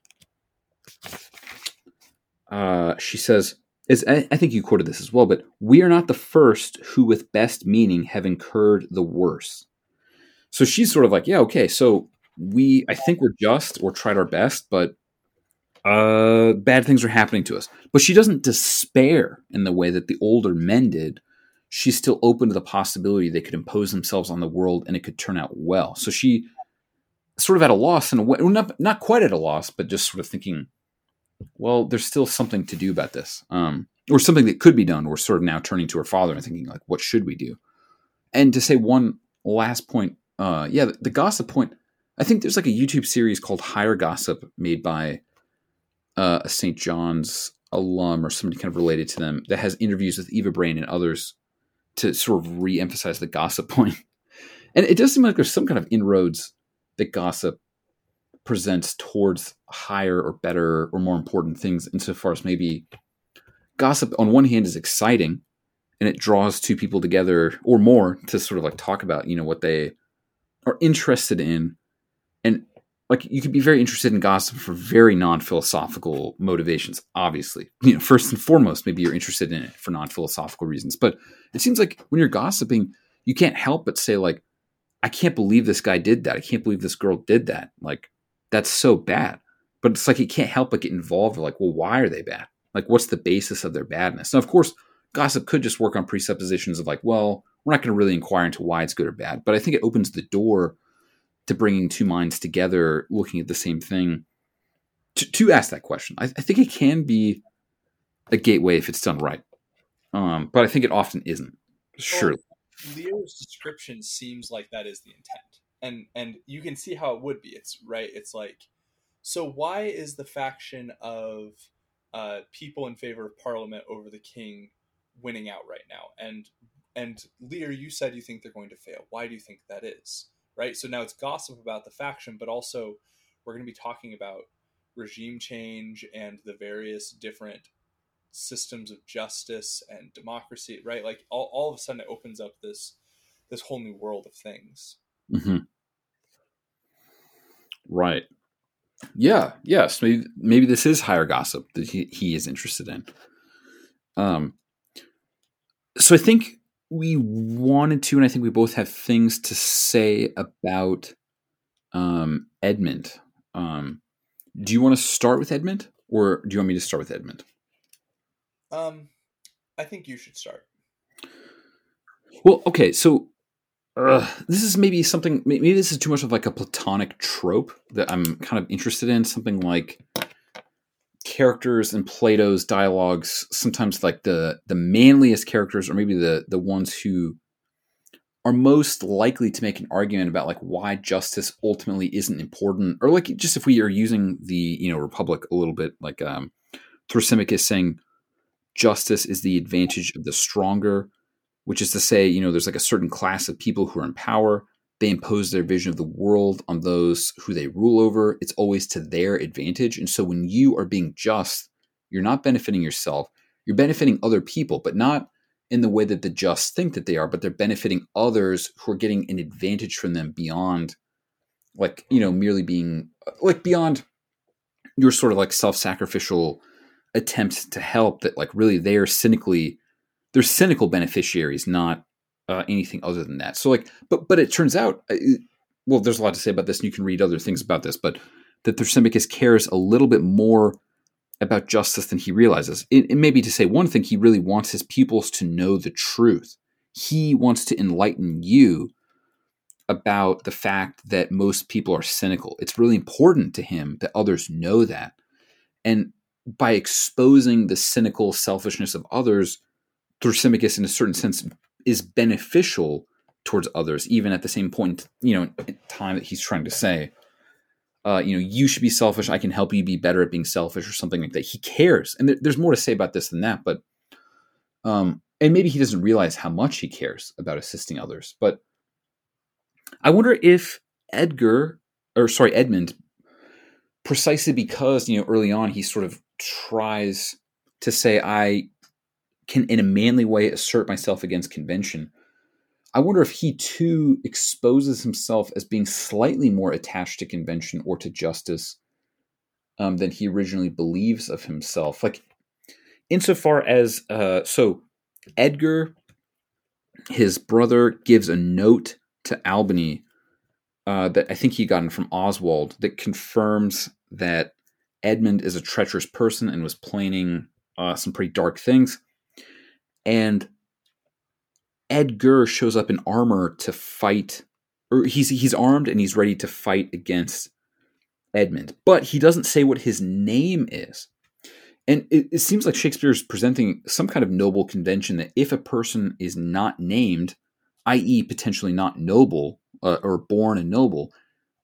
uh, she says, is I, think you quoted this as well, but we are not the first who, with best meaning, have incurred the worst. So she's sort of like, yeah, okay, so we, I think we're just or tried our best, but uh, bad things are happening to us. But she doesn't despair in the way that the older men did. She's still open to the possibility they could impose themselves on the world and it could turn out well. So she sort of at a loss in a way, not not quite at a loss, but just sort of thinking, well, there's still something to do about this, um, or something that could be done. We're sort of now turning to her father and thinking, like, what should we do? And to say one last point, uh, yeah, the, the gossip point. I think there's like a YouTube series called Higher Gossip made by uh, a St. John's alum or somebody kind of related to them that has interviews with Eva Brann and others to sort of re-emphasize the gossip [LAUGHS] point. And it does seem like there's some kind of inroads that gossip presents towards higher or better or more important things insofar as maybe gossip on one hand is exciting and it draws two people together or more to sort of like talk about, you know, what they are interested in. And like you could be very interested in gossip for very non-philosophical motivations obviously. [LAUGHS] You know first and foremost maybe you're interested in it for non-philosophical reasons. But it seems like when you're gossiping you can't help but say like i can't believe this guy did that. I can't believe this girl did that. Like that's so bad but it's like you can't help but get involved like well why are they bad like what's the basis of their badness now of course gossip could just work on presuppositions of like well we're not going to really inquire into why it's good or bad but i think it opens the door to bringing two minds together, looking at the same thing, to, to ask that question. I, I, think it can be a gateway if it's done right, um, but I think it often isn't. Sure. Well, Lear's description seems like that is the intent, and and you can see how it would be. It's right. It's like, so why is the faction of uh, people in favor of Parliament over the king winning out right now? And and Lear, you said you think they're going to fail. Why do you think that is? right? So now it's gossip about the faction, but also we're going to be talking about regime change and the various different systems of justice and democracy, right? Like all, all of a sudden it opens up this this whole new world of things. Mm-hmm. Right. Yeah. Yes. Maybe maybe this is higher gossip that he, he is interested in. Um. So I think we wanted to, and I think we both have things to say about um, Edmund. Um, do you want to start with Edmund, or do you want me to start with Edmund? Um, I think you should start. Well, okay, so uh, this is maybe something. Maybe this is too much of like a platonic trope that I'm kind of interested in. Something like characters in Plato's dialogues, sometimes like the the manliest characters, or maybe the the ones who are most likely to make an argument about like why justice ultimately isn't important, or like just if we are using the you know Republic a little bit, like um, Thrasymachus saying justice is the advantage of the stronger, which is to say, you know, there's like a certain class of people who are in power they impose their vision of the world on those who they rule over. It's always to their advantage. And so when you are being just, you're not benefiting yourself, you're benefiting other people, but not in the way that the just think that they are, but they're benefiting others who are getting an advantage from them beyond, like, you know, merely being, like, beyond your sort of like self sacrificial attempts to help, that, like, really they're cynically, they're cynical beneficiaries, not uh, anything other than that. So like, but but it turns out, uh, well, there's a lot to say about this, and you can read other things about this, but that Thrasymachus cares a little bit more about justice than he realizes. It, it may be to say one thing, he really wants his pupils to know the truth. He wants to enlighten you about the fact that most people are cynical. It's really important to him that others know that. And by exposing the cynical selfishness of others, Thrasymachus, in a certain sense, is beneficial towards others, even at the same point, you know, time that he's trying to say, uh, you know, you should be selfish. I can help you be better at being selfish, or something like that. He cares, and there's more to say about this than that. But, um, and maybe he doesn't realize how much he cares about assisting others. But I wonder if Edgar, or sorry, Edmund, precisely because you know early on he sort of tries to say, "I can, in a manly way, assert myself against convention. I wonder if he too exposes himself as being slightly more attached to convention or to justice um, than he originally believes of himself. Like, insofar as uh, so Edgar, his brother, gives a note to Albany uh, that I think he gotten from Oswald that confirms that Edmund is a treacherous person and was planning uh, some pretty dark things. And Edgar shows up in armor to fight, or he's he's armed and he's ready to fight against Edmund, but he doesn't say what his name is. And it, it seems like Shakespeare is presenting some kind of noble convention that if a person is not named, i.e., potentially not noble uh, or born a noble,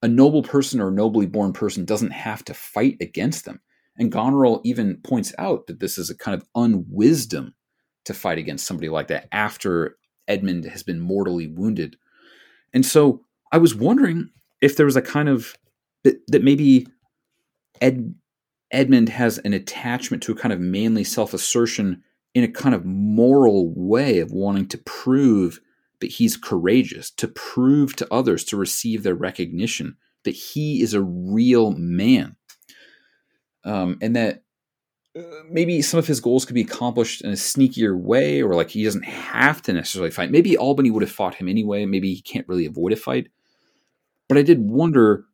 a noble person or nobly born person doesn't have to fight against them. And Goneril even points out that this is a kind of unwisdom to fight against somebody like that after Edmund has been mortally wounded. And so I was wondering if there was a kind of that, that maybe Ed, Edmund has an attachment to a kind of manly self assertion in a kind of moral way of wanting to prove that he's courageous, to prove to others, to receive their recognition that he is a real man. Um, and that maybe some of his goals could be accomplished in a sneakier way, or like he doesn't have to necessarily fight. Maybe Albany would have fought him anyway. Maybe he can't really avoid a fight. But I did wonder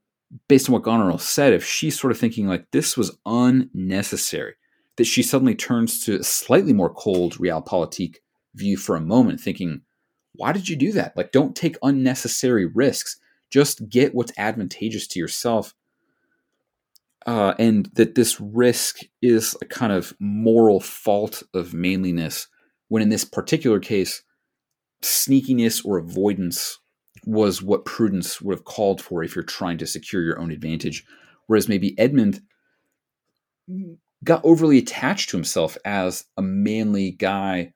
based on what Goneril said, if she's sort of thinking like this was unnecessary, that she suddenly turns to a slightly more cold realpolitik view for a moment, thinking, why did you do that? Like, don't take unnecessary risks. Just get what's advantageous to yourself. Uh, and that this risk is a kind of moral fault of manliness, when in this particular case, sneakiness or avoidance was what prudence would have called for if you're trying to secure your own advantage. Whereas maybe Edmund got overly attached to himself as a manly guy,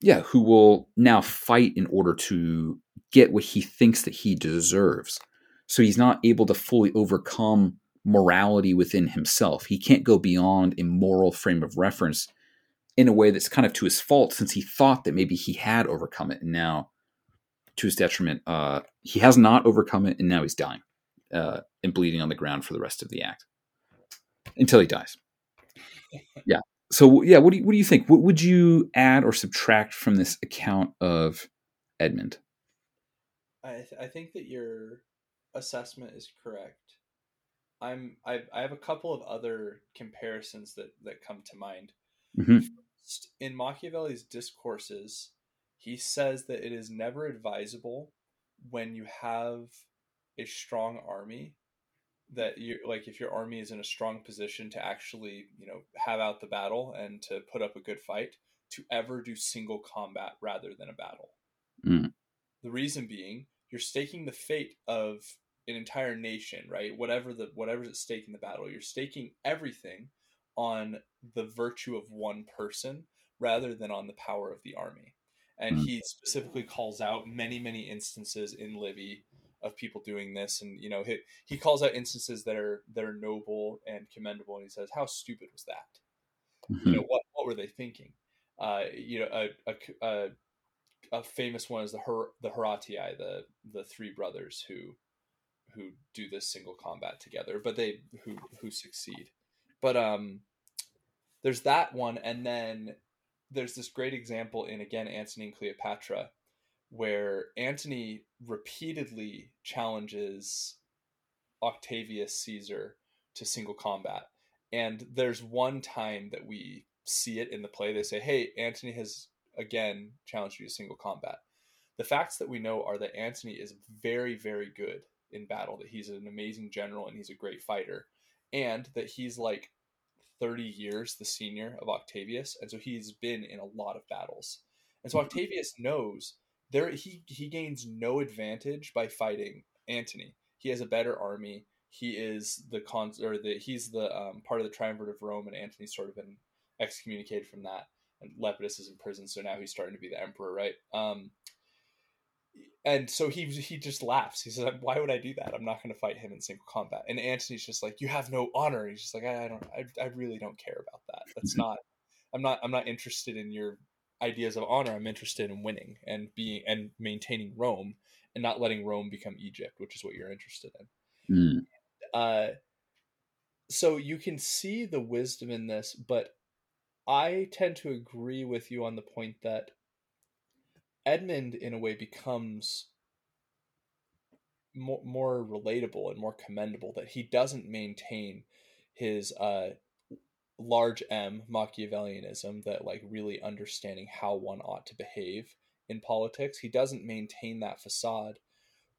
yeah, who will now fight in order to get what he thinks that he deserves. So he's not able to fully overcome morality within himself. He can't go beyond a moral frame of reference in a way that's kind of to his fault since he thought that maybe he had overcome it and now to his detriment, uh, he has not overcome it, and now he's dying uh, and bleeding on the ground for the rest of the act until he dies. [LAUGHS] yeah. So yeah, what do you, what do you think? What would you add or subtract from this account of Edmund? I th- I think that your assessment is correct. I'm I, I have a couple of other comparisons that that come to mind. Mm-hmm. In Machiavelli's discourses, he says that it is never advisable when you have a strong army that you like if your army is in a strong position to actually you know have out the battle and to put up a good fight to ever do single combat rather than a battle mm. the reason being you're staking the fate of an entire nation right? Whatever the whatever's at stake in the battle you're staking everything on the virtue of one person rather than on the power of the army. And mm. he specifically calls out many many instances in Livy of people doing this. And you know he, he calls out instances that are that are noble and commendable. And he says how stupid was that? Mm-hmm. you know what what were they thinking? Uh you know a a, a, a famous one is the Her, the Horatii the the three brothers who who do this single combat together but they who who succeed but um there's that one and then there's this great example in again Antony and Cleopatra where Antony repeatedly challenges Octavius Caesar to single combat. And there's one time that we see it in the play. They say, Hey, Antony has again challenged you to single combat. The facts that we know are that Antony is very, very good in battle, that he's an amazing general and he's a great fighter, and that he's like 30 years the senior of Octavius, and so he's been in a lot of battles. And so mm-hmm. Octavius knows there he he gains no advantage by fighting Antony. He has a better army. He is the con or the he's the um, part of the triumvirate of Rome, and Antony's sort of been excommunicated from that. And Lepidus is in prison, so now he's starting to be the emperor, right? Um, and so he he just laughs. He says, "Why would I do that? I'm not going to fight him in single combat." And Antony's just like, "You have no honor." He's just like, "I, I don't. I, I really don't care about that. That's not. I'm not. I'm not interested in your ideas of honor. I'm interested in winning and being and maintaining Rome and not letting Rome become Egypt, which is what you're interested in." Mm. Uh, so you can see the wisdom in this, but I tend to agree with you on the point that Edmund, in a way, becomes more, more relatable and more commendable. That he doesn't maintain his uh, large M Machiavellianism, that like really understanding how one ought to behave in politics. He doesn't maintain that facade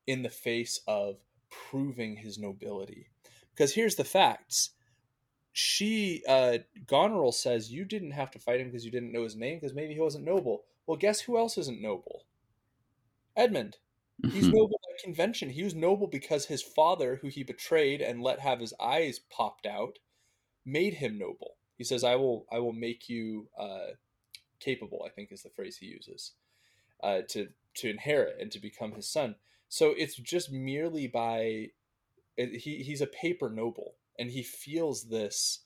in the face of proving his nobility. Because here's the facts. She, uh, Goneril says, you didn't have to fight him because you didn't know his name because maybe he wasn't noble. Well, guess who else isn't noble? Edmund. He's [LAUGHS] noble by convention. He was noble because his father, who he betrayed and let have his eyes popped out, made him noble. He says, "I will, I will make you uh, capable." I think is the phrase he uses uh, to to inherit and to become his son. So it's just merely by it, he he's a paper noble, and he feels this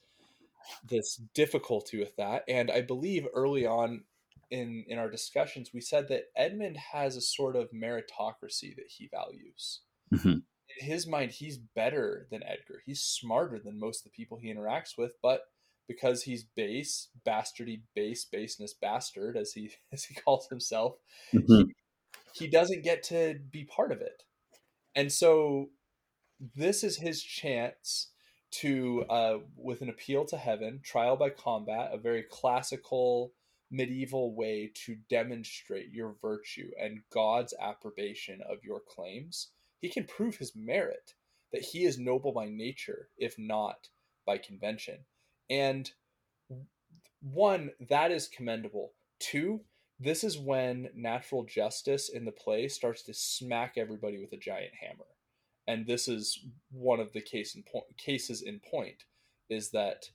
this difficulty with that. And I believe early on in in our discussions, we said that Edmund has a sort of meritocracy that he values. Mhm. In his mind, he's better than Edgar. He's smarter than most of the people he interacts with, but because he's base, bastardy, base, baseness, bastard, as he [LAUGHS] as he calls himself, Mhm. he doesn't get to be part of it. And so this is his chance to, uh, with an appeal to heaven, trial by combat, a very classical medieval way to demonstrate your virtue and God's approbation of your claims. He can prove his merit that he is noble by nature, if not by convention. And one, that is commendable. Two, this is when natural justice in the play starts to smack everybody with a giant hammer and this is one of the case in point, cases in point is that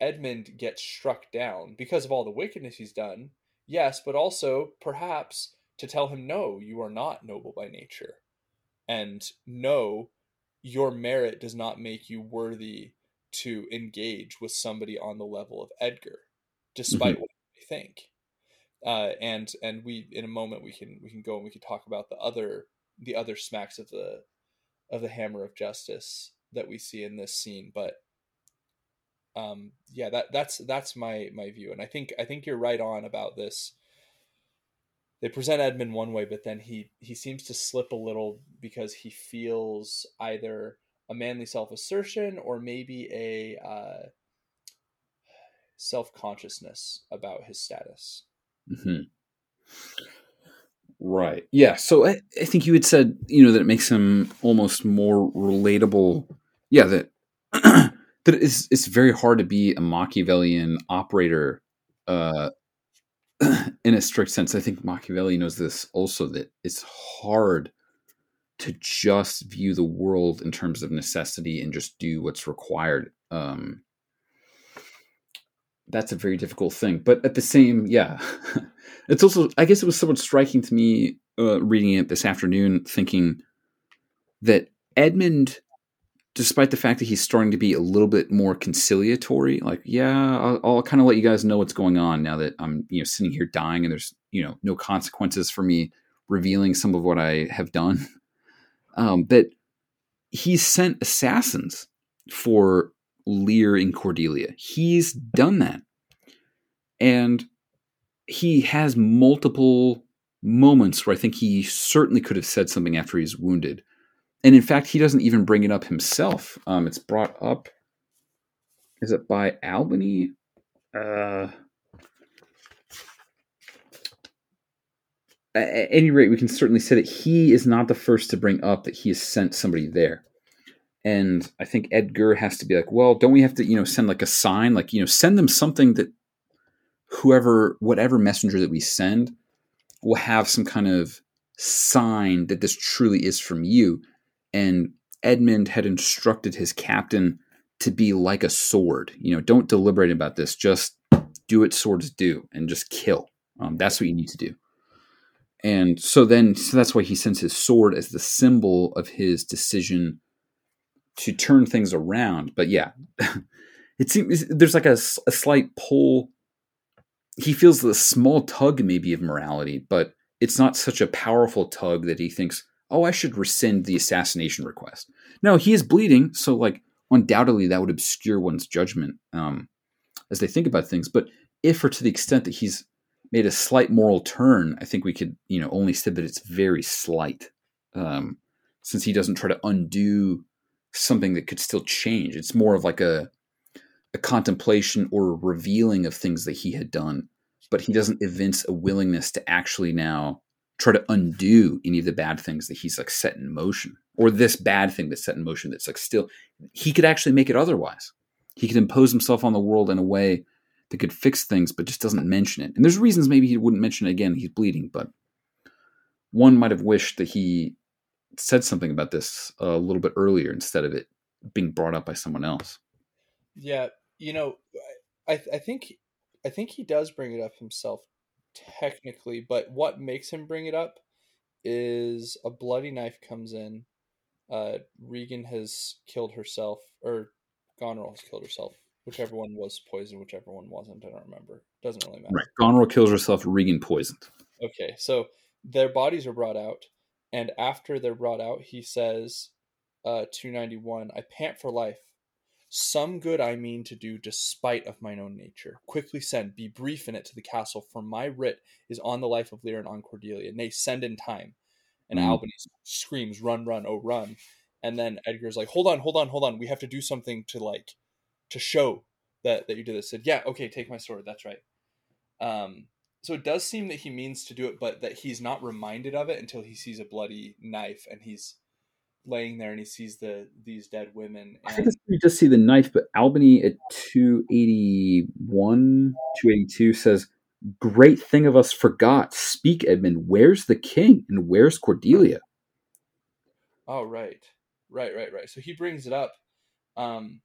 edmund gets struck down because of all the wickedness he's done yes but also perhaps to tell him no you are not noble by nature and no your merit does not make you worthy to engage with somebody on the level of edgar despite Mhm. what you think uh, and and we in a moment we can we can go and we can talk about the other the other smacks of the of the hammer of justice that we see in this scene but um yeah that that's that's my my view and i think i think you're right on about this they present edmund one way but then he he seems to slip a little because he feels either a manly self-assertion or maybe a uh self-consciousness about his status Mhm. Right. Yeah. So I, I think you had said, you know, that it makes him almost more relatable. Yeah. That [CLEARS THROAT] that it's it's very hard to be a Machiavellian operator, uh, [CLEARS THROAT] in a strict sense. I think Machiavelli knows this also that it's hard to just view the world in terms of necessity and just do what's required. Um, that's a very difficult thing. But at the same, yeah, [LAUGHS] it's also, I guess it was somewhat striking to me uh, reading it this afternoon, thinking that Edmund, despite the fact that he's starting to be a little bit more conciliatory, like, yeah, I'll, I'll kind of let you guys know what's going on now that I'm, you know, sitting here dying and there's, you know, no consequences for me revealing some of what I have done. [LAUGHS] Um, that he's sent assassins for Lear and Cordelia. He's done that. And he has multiple moments where I think he certainly could have said something after he's wounded. And in fact, he doesn't even bring it up himself. Um, it's brought up, is it by Albany? Uh, at any rate, we can certainly say that he is not the first to bring up that he has sent somebody there and I think Edgar has to be like, well, don't we have to, you know, send like a sign, like you know, send them something that whoever, whatever messenger that we send, will have some kind of sign that this truly is from you. And Edmund had instructed his captain to be like a sword. You know, don't deliberate about this. Just do what swords do and just kill. Um, that's what you need to do. And so then, so that's why he sends his sword as the symbol of his decision to turn things around. But yeah, [LAUGHS] it seems there's like a, a slight pull. He feels the small tug maybe of morality, but it's not such a powerful tug that he thinks, oh, I should rescind the assassination request. No, he is bleeding, so like undoubtedly that would obscure one's judgment. Um, as they think about things. But if or to the extent that he's made a slight moral turn, I think we could, you know, only say that it's very slight, um, since he doesn't try to undo something that could still change. It's more of like a a contemplation or revealing of things that he had done, but he doesn't evince a willingness to actually now try to undo any of the bad things that he's like set in motion or this bad thing that's set in motion that's like still he could actually make it otherwise. He could impose himself on the world in a way that could fix things but just doesn't mention it. And there's reasons maybe he wouldn't mention it again he's bleeding but one might have wished that he said something about this a little bit earlier instead of it being brought up by someone else. Yeah, you know, I I think I think he does bring it up himself technically, but what makes him bring it up is a bloody knife comes in. Uh, Regan has killed herself, or Goneril has killed herself. Whichever one was poisoned, whichever one wasn't, I don't remember. Doesn't really matter. right goneril kills herself regan poisoned Okay, so their bodies are brought out, and after they're brought out, he says, uh, 291, I pant for life. Some good I mean to do despite of mine own nature. Quickly send, be brief in it to the castle, for my writ is on the life of Lear and on Cordelia. Nay, send in time. And Mm. Albany screams, run, run, oh, run. And then Edgar's like, hold on, hold on, hold on. We have to do something to like, to show that, that you did this. Said, yeah, okay, take my sword. That's right. Um, so it does seem that he means to do it, but that he's not reminded of it until he sees a bloody knife and he's laying there and he sees the these dead women. I think you just see the knife, but Albany at 281, 282 says, Great thing of us forgot. Speak, Edmund. Where's the king? And where's Cordelia? oh, right, right, right, right. So he brings it up. Um,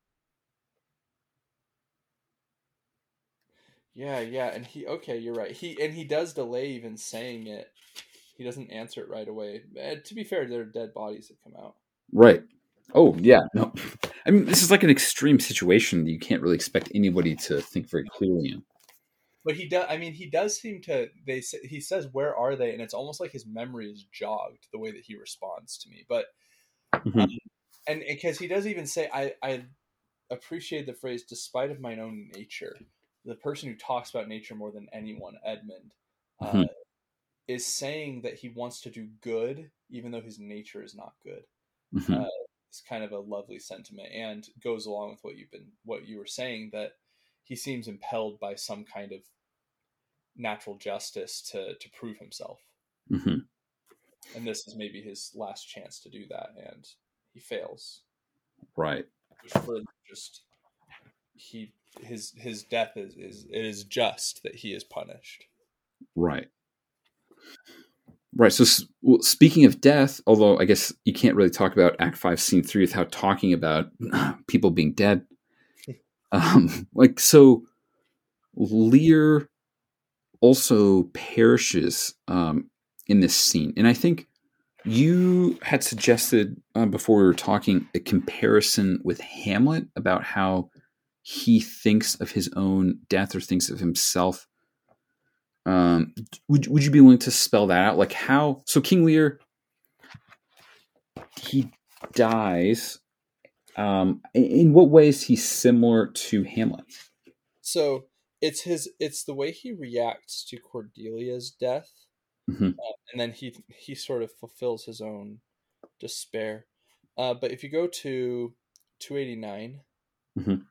yeah, yeah, and he okay, you're right. He and he does delay even saying it. He doesn't answer it right away. To be fair, there are dead bodies that come out. Right. Oh, yeah. No. I mean, this is like an extreme situation that you can't really expect anybody to think very clearly in. But he does. I mean, he does seem to. They say, he says, "Where are they?" And it's almost like his memory is jogged the way that he responds to me. But Mhm. and because he does even say, "I I appreciate the phrase, despite of mine own nature." The person who talks about nature more than anyone, Edmund, uh, Mhm. Is saying that he wants to do good, even though his nature is not good. Mhm. Uh, it's kind of a lovely sentiment, and goes along with what you've been what you were saying that he seems impelled by some kind of natural justice to to prove himself, Mhm. and this is maybe his last chance to do that, and he fails. Right. Just he his his death is is it is just that he is punished. Right. Right. So, well, speaking of death, although I guess you can't really talk about Act Five, Scene Three without talking about [CLEARS THROAT] people being dead. [LAUGHS] Um, like so, Lear also perishes um, in this scene, and I think you had suggested uh, before we were talking a comparison with Hamlet about how he thinks of his own death or thinks of himself um, would would you be willing to spell that out? Like how? So King Lear, he dies. Um, in, what way is he similar to Hamlet? So it's his it's the way he reacts to Cordelia's death, Mhm. uh, and then he he sort of fulfills his own despair. Uh, but if you go to 289, Mhm.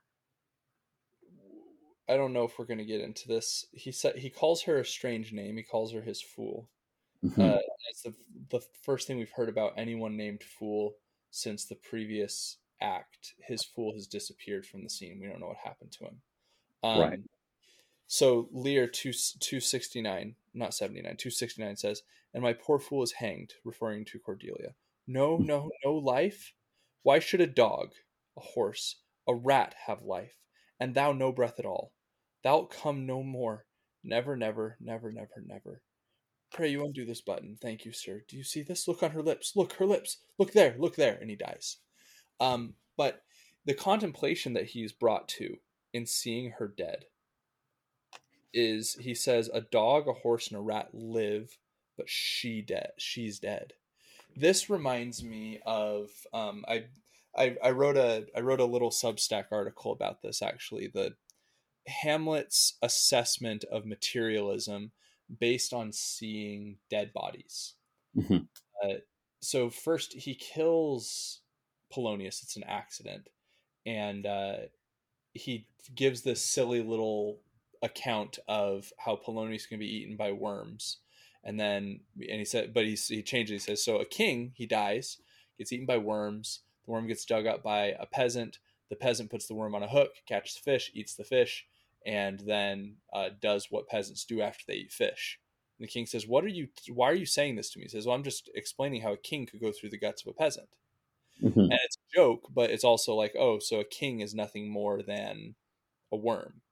I don't know if we're going to get into this. He said he calls her a strange name. He calls her his fool. Mhm. Uh, it's the the first thing we've heard about anyone named Fool since the previous act. His fool has disappeared from the scene. We don't know what happened to him. Um, Right. So Lear two two sixty nine, not seventy nine, two sixty nine says, "And my poor fool is hanged," referring to Cordelia. No, no, no life. Why should a dog, a horse, a rat have life, and thou no breath at all? Thou'lt come no more. Never, never, never, never, never. Pray you undo this button. Thank you, sir. Do you see this? Look on her lips. Look, her lips. Look there. Look there. And he dies. Um, but the contemplation that he's brought to in seeing her dead is he says a dog, a horse, and a rat live, but she dead. She's dead. This reminds me of um, I, I I wrote a I wrote a little Substack article about this actually. The Hamlet's assessment of materialism based on seeing dead bodies. Mhm. Uh, so first he kills Polonius. It's an accident, and uh, he gives this silly little account of how Polonius can be eaten by worms, and then and he said, but he he changes. He says, so a king he dies, gets eaten by worms. The worm gets dug up by a peasant. The peasant puts the worm on a hook, catches the fish, eats the fish, and then uh, does what peasants do after they eat fish. And the king says, "What are you? Why are you saying this to me?" He says, "Well, I'm just explaining how a king could go through the guts of a peasant." Mhm. and it's a joke, but it's also like, oh, so a king is nothing more than a worm.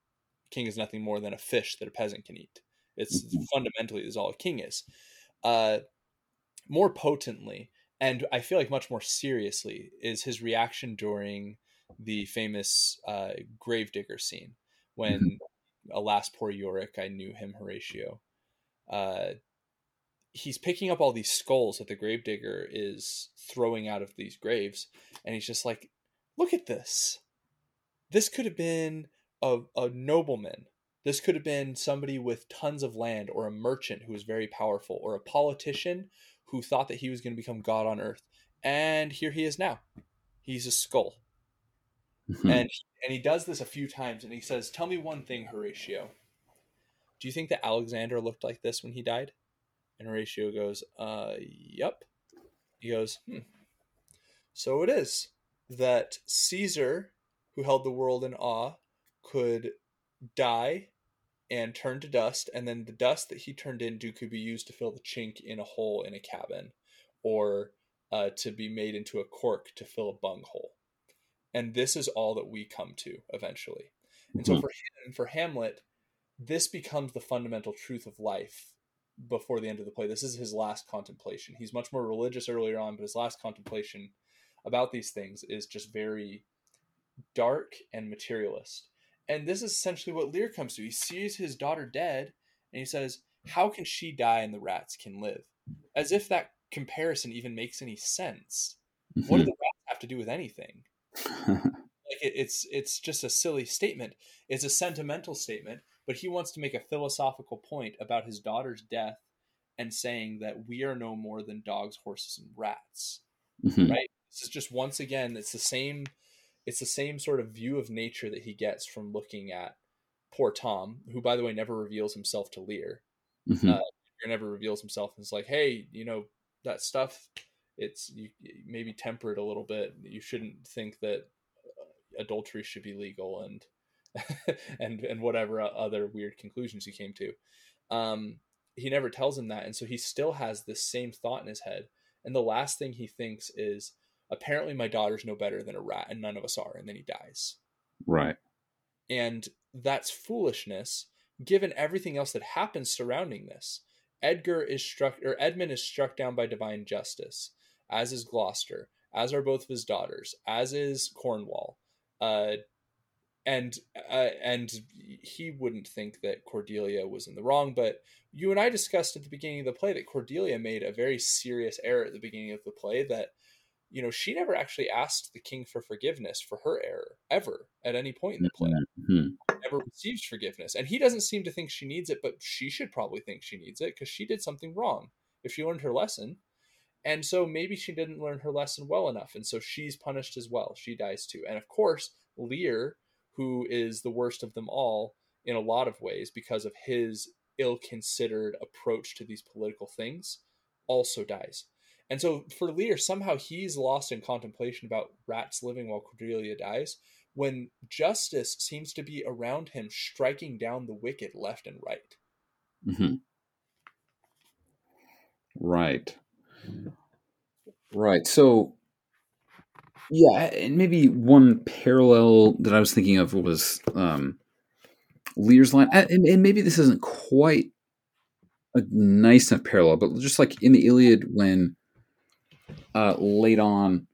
A King is nothing more than a fish that a peasant can eat. It's Mhm. fundamentally is all a king is. Uh, more potently, and I feel like much more seriously, is his reaction during the famous uh, gravedigger scene when, alas, poor Yorick, I knew him, Horatio. Uh, he's picking up all these skulls that the gravedigger is throwing out of these graves and he's just like look at this. This could have been a, a nobleman. This could have been somebody with tons of land or a merchant who was very powerful or a politician who thought that he was going to become god on earth. And here he is now. He's a skull Mhm. and and he does this a few times and he says tell me one thing horatio do you think that alexander looked like this when he died and horatio goes uh yep he goes hmm. so it is that caesar who held the world in awe could die and turn to dust and then the dust that he turned into could be used to fill the chink in a hole in a cabin or uh, to be made into a cork to fill a bung hole and this is all that we come to eventually. And so Mhm. for him, for Hamlet, this becomes the fundamental truth of life before the end of the play. This is his last contemplation. He's much more religious earlier on, but his last contemplation about these things is just very dark and materialist. And this is essentially what Lear comes to. He sees his daughter dead and he says, How can she die and the rats can live? As if that comparison even makes any sense. What do Mhm. the rats have to do with anything? Like it, it's it's just a silly statement it's a sentimental statement but he wants to make a philosophical point about his daughter's death and saying that we are no more than dogs horses and rats Mhm. right this is just once again it's the same it's the same sort of view of nature that he gets from looking at poor tom who by the way never reveals himself to lear Mhm. uh, never reveals himself and is like, hey, you know that stuff. It's you maybe temper it a little bit. You shouldn't think that uh, adultery should be legal and [LAUGHS] and and whatever other weird conclusions he came to. Um, he never tells him that, and so he still has this same thought in his head. And the last thing he thinks is, apparently my daughter's no better than a rat, and none of us are. And then he dies right. and that's foolishness given everything else that happens surrounding this edgar is struck or edmund is struck down by divine justice as is gloucester as are both of his daughters as is cornwall uh, and uh, and he wouldn't think that cordelia was in the wrong but you and i discussed at the beginning of the play that cordelia made a very serious error at the beginning of the play that you know she never actually asked the king for forgiveness for her error ever at any point in the play Mhm. never receives forgiveness. And he doesn't seem to think she needs it, but she should probably think she needs it because she did something wrong if she learned her lesson. And so maybe she didn't learn her lesson well enough. And so she's punished as well. She dies too. And of course, Lear, who is the worst of them all in a lot of ways because of his ill considered approach to these political things, also dies. And so for Lear, somehow he's lost in contemplation about rats living while Cordelia dies when justice seems to be around him striking down the wicked left and right. Mhm. Right. Right. So, yeah, and maybe one parallel that I was thinking of was um, Lear's line, and, and maybe this isn't quite a nice enough parallel, but just like in the Iliad, when uh, late on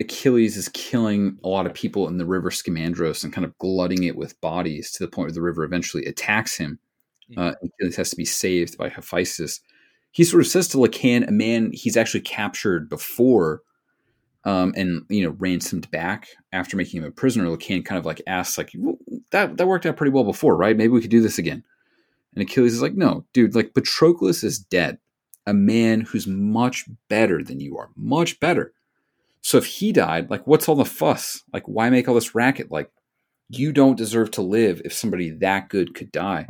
Achilles is killing a lot of people in the river Scamandros and kind of glutting it with bodies to the point where the river eventually attacks him. Uh, Achilles has to be saved by Hephaestus. He sort of says to Lycaon, a man he's actually captured before, um, and you know ransomed back after making him a prisoner, Lycaon kind of like asks like well, that that worked out pretty well before, right? Maybe we could do this again. And Achilles is like, no, dude, like Patroclus is dead, a man who's much better than you are, much better. So if he died, like, what's all the fuss? Like, why make all this racket? Like, you don't deserve to live if somebody that good could die.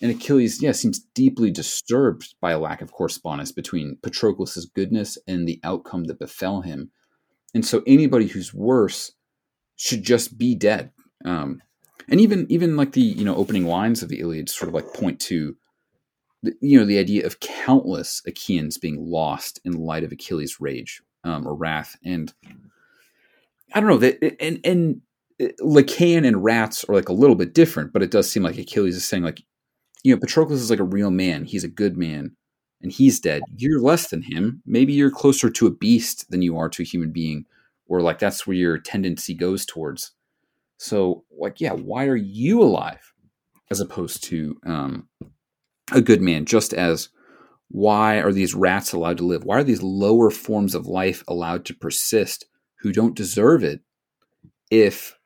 And Achilles, yeah, seems deeply disturbed by a lack of correspondence between Patroclus's goodness and the outcome that befell him. And so anybody who's worse should just be dead. Um, and even even like the you know opening lines of the Iliad sort of like point to the, you know the idea of countless Achaeans being lost in light of Achilles' rage um, or wrath, and I don't know that and and Lycaon and rats are like a little bit different, but it does seem like Achilles is saying like you know Patroclus is like a real man, he's a good man, and he's dead. You're less than him. Maybe you're closer to a beast than you are to a human being, or like that's where your tendency goes towards. So, like, yeah, why are you alive as opposed to um, a good man? Just as why are these rats allowed to live? Why are these lower forms of life allowed to persist who don't deserve it if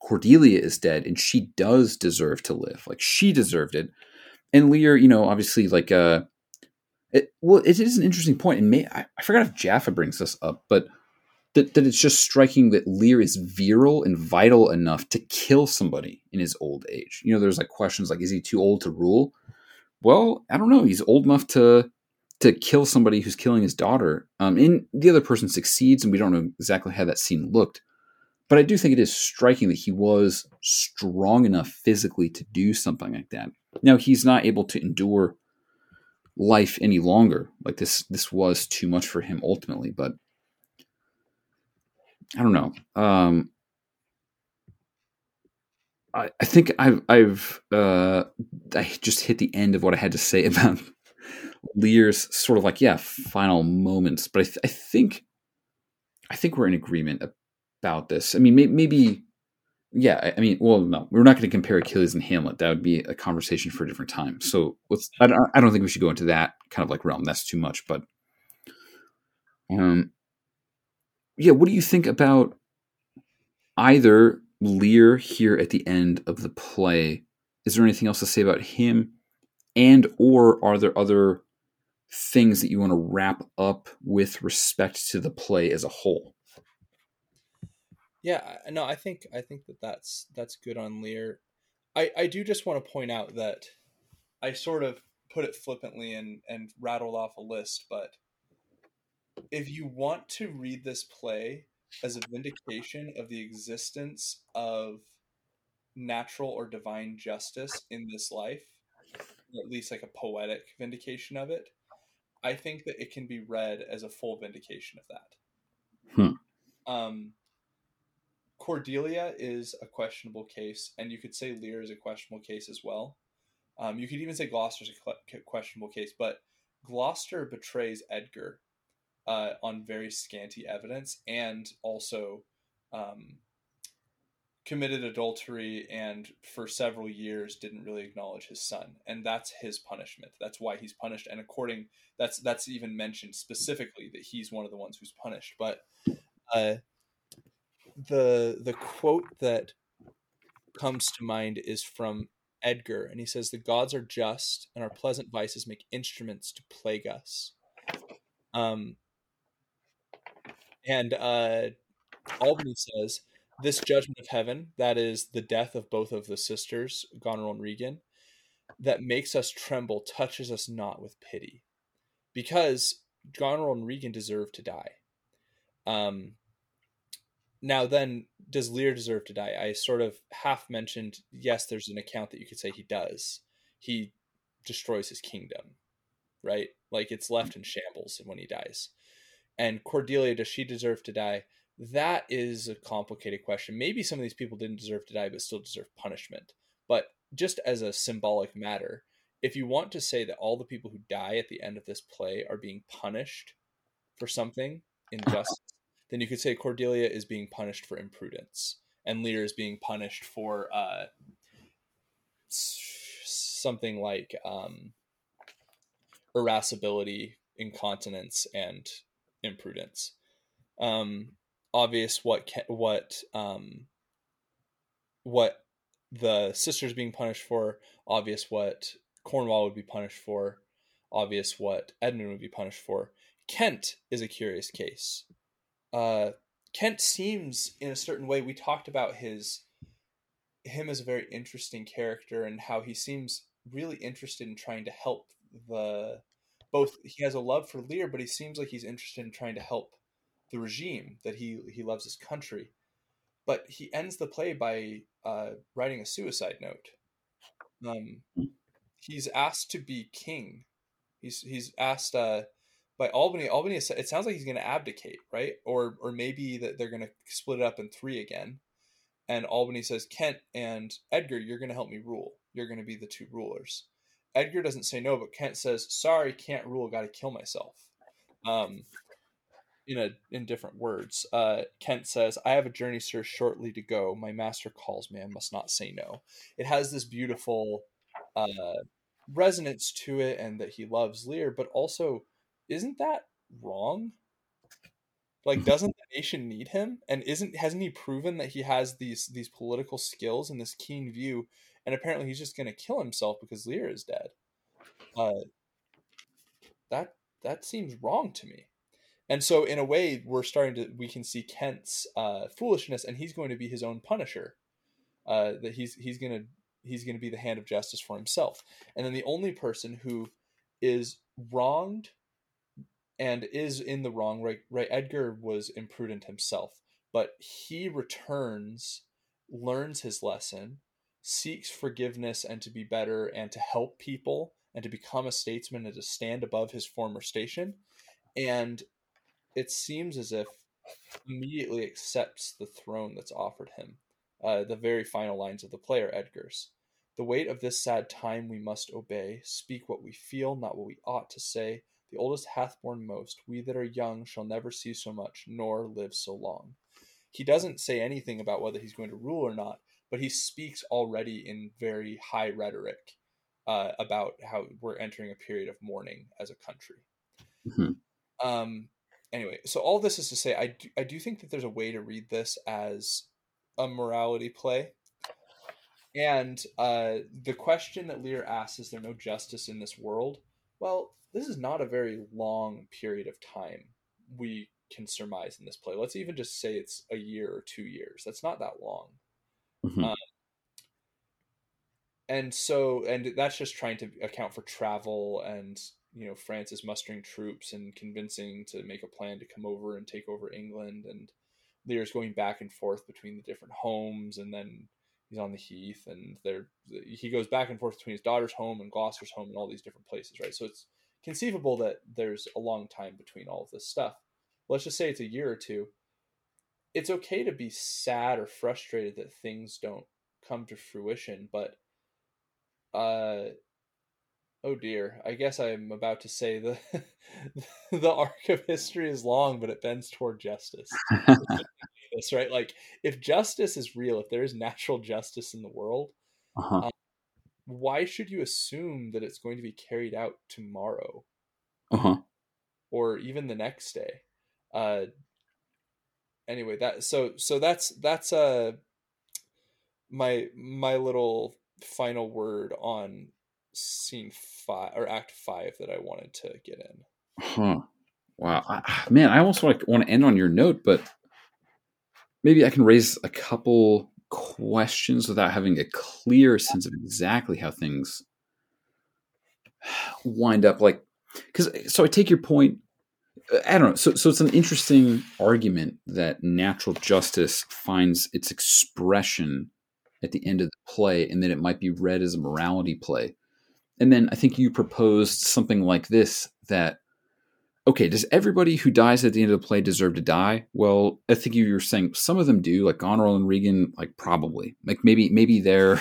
Cordelia is dead and she does deserve to live? Like, she deserved it. And Lear, you know, obviously, like, uh, it, well, it is an interesting point, and may, I, I forgot if Jaffa brings this up, but that, that it's just striking that Lear is virile and vital enough to kill somebody in his old age. You know, there's like questions like, is he too old to rule? Well, I don't know. He's old enough to to kill somebody who's killing his daughter. Um, and the other person succeeds, and we don't know exactly how that scene looked. But I do think it is striking that he was strong enough physically to do something like that. Now he's not able to endure life any longer. Like this, this was too much for him ultimately. But I don't know. Um, I, I think I've I've uh, I just hit the end of what I had to say [LAUGHS] about Lear's sort of like yeah final moments, but I, th- I think I think we're in agreement about this. I mean, may- maybe yeah. I, mean, well, no, we're not going to compare Achilles and Hamlet. That would be a conversation for a different time. So let's. I don't, I don't think we should go into that kind of like realm. That's too much. But um, yeah, what do you think about either Lear here at the end of the play? Is there anything else to say about him? And or are there other things that you want to wrap up with respect to the play as a whole? Yeah, no, I think I think that that's that's good on Lear. I I do just want to point out that I sort of put it flippantly and and rattled off a list, but if you want to read this play as a vindication of the existence of natural or divine justice in this life, or at least like a poetic vindication of it, I think that it can be read as a full vindication of that. Hmm. Um, Cordelia is a questionable case, and you could say Lear is a questionable case as well. Um, you could even say Gloucester's a questionable case, but Gloucester betrays Edgar uh, on very scanty evidence and also um, committed adultery and for several years didn't really acknowledge his son and that's his punishment that's why he's punished and according that's that's even mentioned specifically that he's one of the ones who's punished but uh, the the quote that comes to mind is from Edgar and he says the gods are just and our pleasant vices make instruments to plague us um and uh, Albany says, This judgment of heaven, that is the death of both of the sisters, Goneril and Regan, that makes us tremble, touches us not with pity. Because Goneril and Regan deserve to die. Um, now, then, does Lear deserve to die? I sort of half mentioned, yes, there's an account that you could say he does. He destroys his kingdom, right? Like it's left in shambles when he dies and Cordelia, does she deserve to die? That is a complicated question. Maybe some of these people didn't deserve to die, but still deserve punishment. But just as a symbolic matter, if you want to say that all the people who die at the end of this play are being punished for something [LAUGHS] injustice, then you could say Cordelia is being punished for imprudence, and Lear is being punished for uh, something like um, irascibility, incontinence, and imprudence. um, obvious what what um, what the sisters being punished for, obvious what Cornwall would be punished for, obvious what Edmund would be punished for. Kent is a curious case. Uh, Kent seems in a certain way. We talked about his him as a very interesting character and how he seems really interested in trying to help the both. He has a love for Lear, but he seems like he's interested in trying to help the regime that he he loves his country. But he ends the play by uh, writing a suicide note. Um, he's asked to be king. He's he's asked uh, by Albany. Albany, it sounds like he's going to abdicate, right? Or or maybe that they're going to split it up in three again. And Albany says, Kent and Edgar, you're going to help me rule. You're going to be the two rulers. Edgar doesn't say no, but Kent says, "Sorry, can't rule. Got to kill myself." Um, in a in different words. Uh, Kent says, "I have a journey, sir, shortly to go. My master calls me. I must not say no." It has this beautiful uh, resonance to it, and that he loves Lear, but also, isn't that wrong? Like, doesn't the nation need him? And isn't hasn't he proven that he has these these political skills and this keen view? And apparently, he's just going to kill himself because Lear is dead. Uh, that that seems wrong to me and so in a way we're starting to we can see kent's uh, foolishness and he's going to be his own punisher uh, that he's he's going to he's going to be the hand of justice for himself and then the only person who is wronged and is in the wrong right right edgar was imprudent himself but he returns learns his lesson seeks forgiveness and to be better and to help people and to become a statesman and to stand above his former station and it seems as if immediately accepts the throne that's offered him. Uh, the very final lines of the play are Edgar's. The weight of this sad time we must obey, speak what we feel, not what we ought to say. The oldest hath borne most. We that are young shall never see so much, nor live so long. He doesn't say anything about whether he's going to rule or not, but he speaks already in very high rhetoric uh, about how we're entering a period of mourning as a country. Mm-hmm. Um, anyway, so all this is to say, I do, I do think that there's a way to read this as a morality play. And uh, the question that Lear asks is there no justice in this world? Well, this is not a very long period of time we can surmise in this play. Let's even just say it's a year or two years. That's not that long. Mm-hmm. Um, and so, and that's just trying to account for travel and you know France is mustering troops and convincing to make a plan to come over and take over England, and Lear's going back and forth between the different homes, and then he's on the heath, and there he goes back and forth between his daughter's home and Gloucester's home and all these different places, right? So it's conceivable that there's a long time between all of this stuff. Let's just say it's a year or two. It's okay to be sad or frustrated that things don't come to fruition, but uh Oh dear. I guess I'm about to say the [LAUGHS] the arc of history is long, but it bends toward justice. [LAUGHS] That's right. Like if justice is real, if there is natural justice in the world, uh-huh. um, why should you assume that it's going to be carried out tomorrow? Uh-huh. Or even the next day. Uh anyway, that so so that's that's uh my my little final word on scene five or act five that I wanted to get in. Huh. Wow. I, man, I almost like want to end on your note, but maybe I can raise a couple questions without having a clear sense of exactly how things wind up. Like, because so I take your point. I don't know. So, so it's an interesting argument that natural justice finds its expression at the end of the play, and that it might be read as a morality play and then I think you proposed something like this that okay, does everybody who dies at the end of the play deserve to die? Well, I think you were saying some of them do, like Goneril and Regan, like probably, like maybe maybe their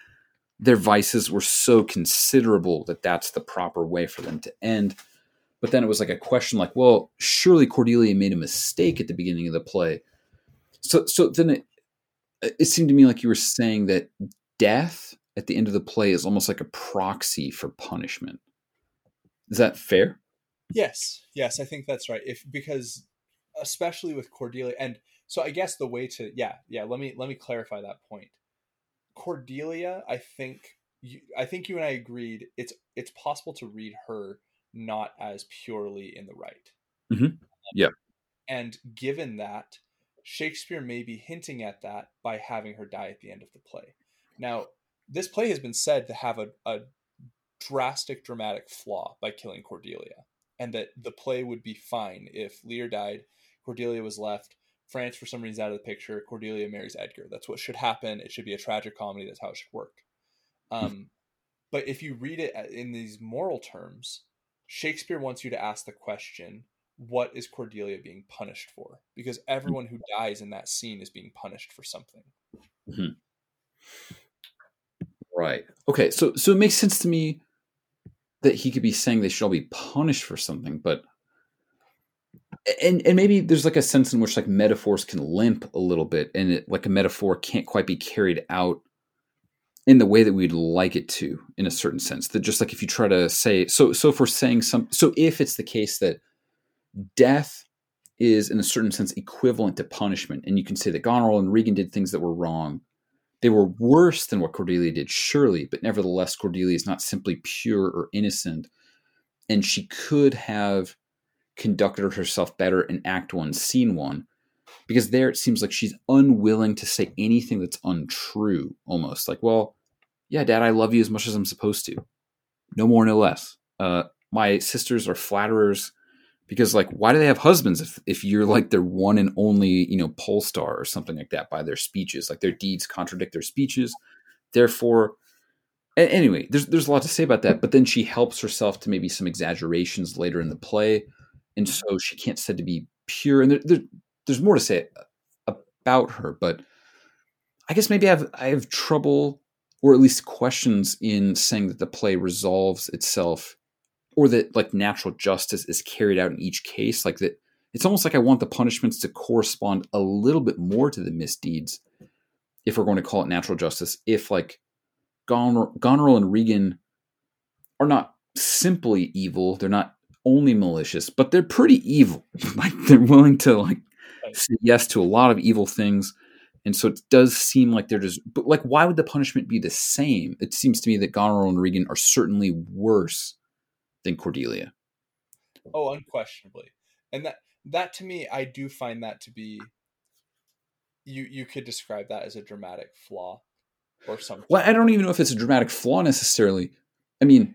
[LAUGHS] their vices were so considerable that that's the proper way for them to end. But then it was like a question, like, well, surely Cordelia made a mistake at the beginning of the play. So so then it it seemed to me like you were saying that death at the end of the play is almost like a proxy for punishment. Is that fair? Yes, yes, I think that's right. If because especially with Cordelia. And so I guess the way to yeah yeah let me let me clarify that point. Cordelia, I think you, I think you and I agreed it's it's possible to read her not as purely in the right. Mm-hmm. Yeah. And given that, Shakespeare may be hinting at that by having her die at the end of the play. Now, this play has been said to have a, a drastic dramatic flaw by killing Cordelia, and that the play would be fine if Lear died, Cordelia was left, France for some reason out of the picture, Cordelia marries Edgar. That's what should happen. It should be a tragic comedy. That's how it should work. Um, but if you read it in these moral terms, Shakespeare wants you to ask the question what is Cordelia being punished for? Because everyone who dies in that scene is being punished for something. Mm-hmm. Right. Okay. So so it makes sense to me that he could be saying they should all be punished for something, but and and maybe there's like a sense in which like metaphors can limp a little bit, and it, like a metaphor can't quite be carried out in the way that we'd like it to, in a certain sense. That just like if you try to say so so we're saying some so if it's the case that death is in a certain sense equivalent to punishment, and you can say that Goneril and Regan did things that were wrong they were worse than what Cordelia did, surely, but nevertheless, Cordelia is not simply pure or innocent. And she could have conducted herself better in Act One, Scene One, because there it seems like she's unwilling to say anything that's untrue, almost. Like, well, yeah, Dad, I love you as much as I'm supposed to. No more, no less. Uh, my sisters are flatterers because like why do they have husbands if, if you're like their one and only you know pole star or something like that by their speeches? Like their deeds contradict their speeches. Therefore anyway there's there's a lot to say about that but then she helps herself to maybe some exaggerations later in the play. And so she can't said to be pure. And there, there, there's more to say uh, about her but i guess maybe i have i have trouble or at least questions in saying that the play resolves itself or that like natural justice is carried out in each case like that it's almost like i want the punishments to correspond a little bit more to the misdeeds if we're going to call it natural justice if like goneril and regan are not simply evil they're not only malicious but they're pretty evil. [LAUGHS] Like they're willing to like say yes to a lot of evil things and so it does seem like they're just but like why would the punishment be the same? It seems to me that goneril and regan are certainly worse than Cordelia. Oh, unquestionably. And that that to me I do find that to be you you could describe that as a dramatic flaw or something. Well, I don't even know if it's a dramatic flaw necessarily. I mean,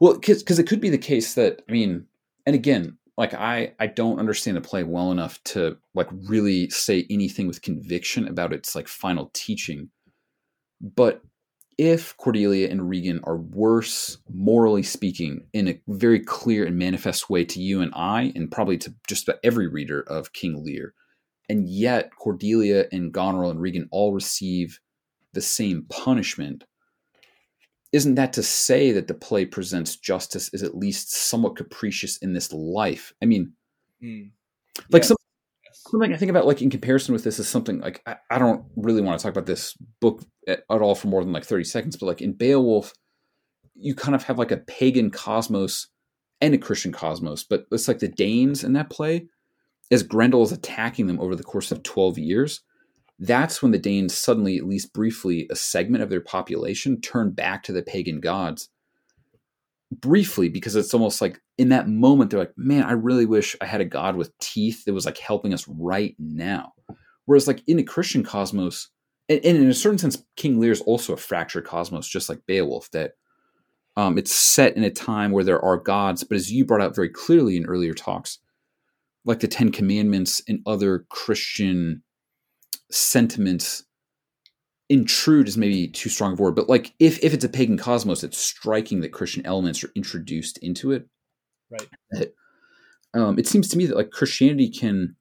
well, because it could be the case that I mean, and again, like I I don't understand the play well enough to like really say anything with conviction about its like final teaching. But if Cordelia and Regan are worse, morally speaking, in a very clear and manifest way to you and I, and probably to just about every reader of King Lear, and yet Cordelia and Goneril and Regan all receive the same punishment, isn't that to say that the play presents justice as at least somewhat capricious in this life? I mean, mm. like yes. some something I think about, like in comparison with this, is something like I, I don't really want to talk about this book at, at, all for more than like thirty seconds, but like in Beowulf, you kind of have like a pagan cosmos and a Christian cosmos, but it's like the Danes in that play, as Grendel is attacking them over the course of twelve years. That's when the Danes suddenly, at least briefly, a segment of their population turn back to the pagan gods briefly because it's almost like in that moment they're like man i really wish i had a god with teeth that was like helping us right now whereas like in a christian cosmos and, and in a certain sense king lear is also a fractured cosmos just like beowulf that um, it's set in a time where there are gods but as you brought out very clearly in earlier talks like the ten commandments and other christian sentiments intrude is maybe too strong a word, but like if if it's a pagan cosmos, it's striking that Christian elements are introduced into it. Right. That, um, it seems to me that like Christianity can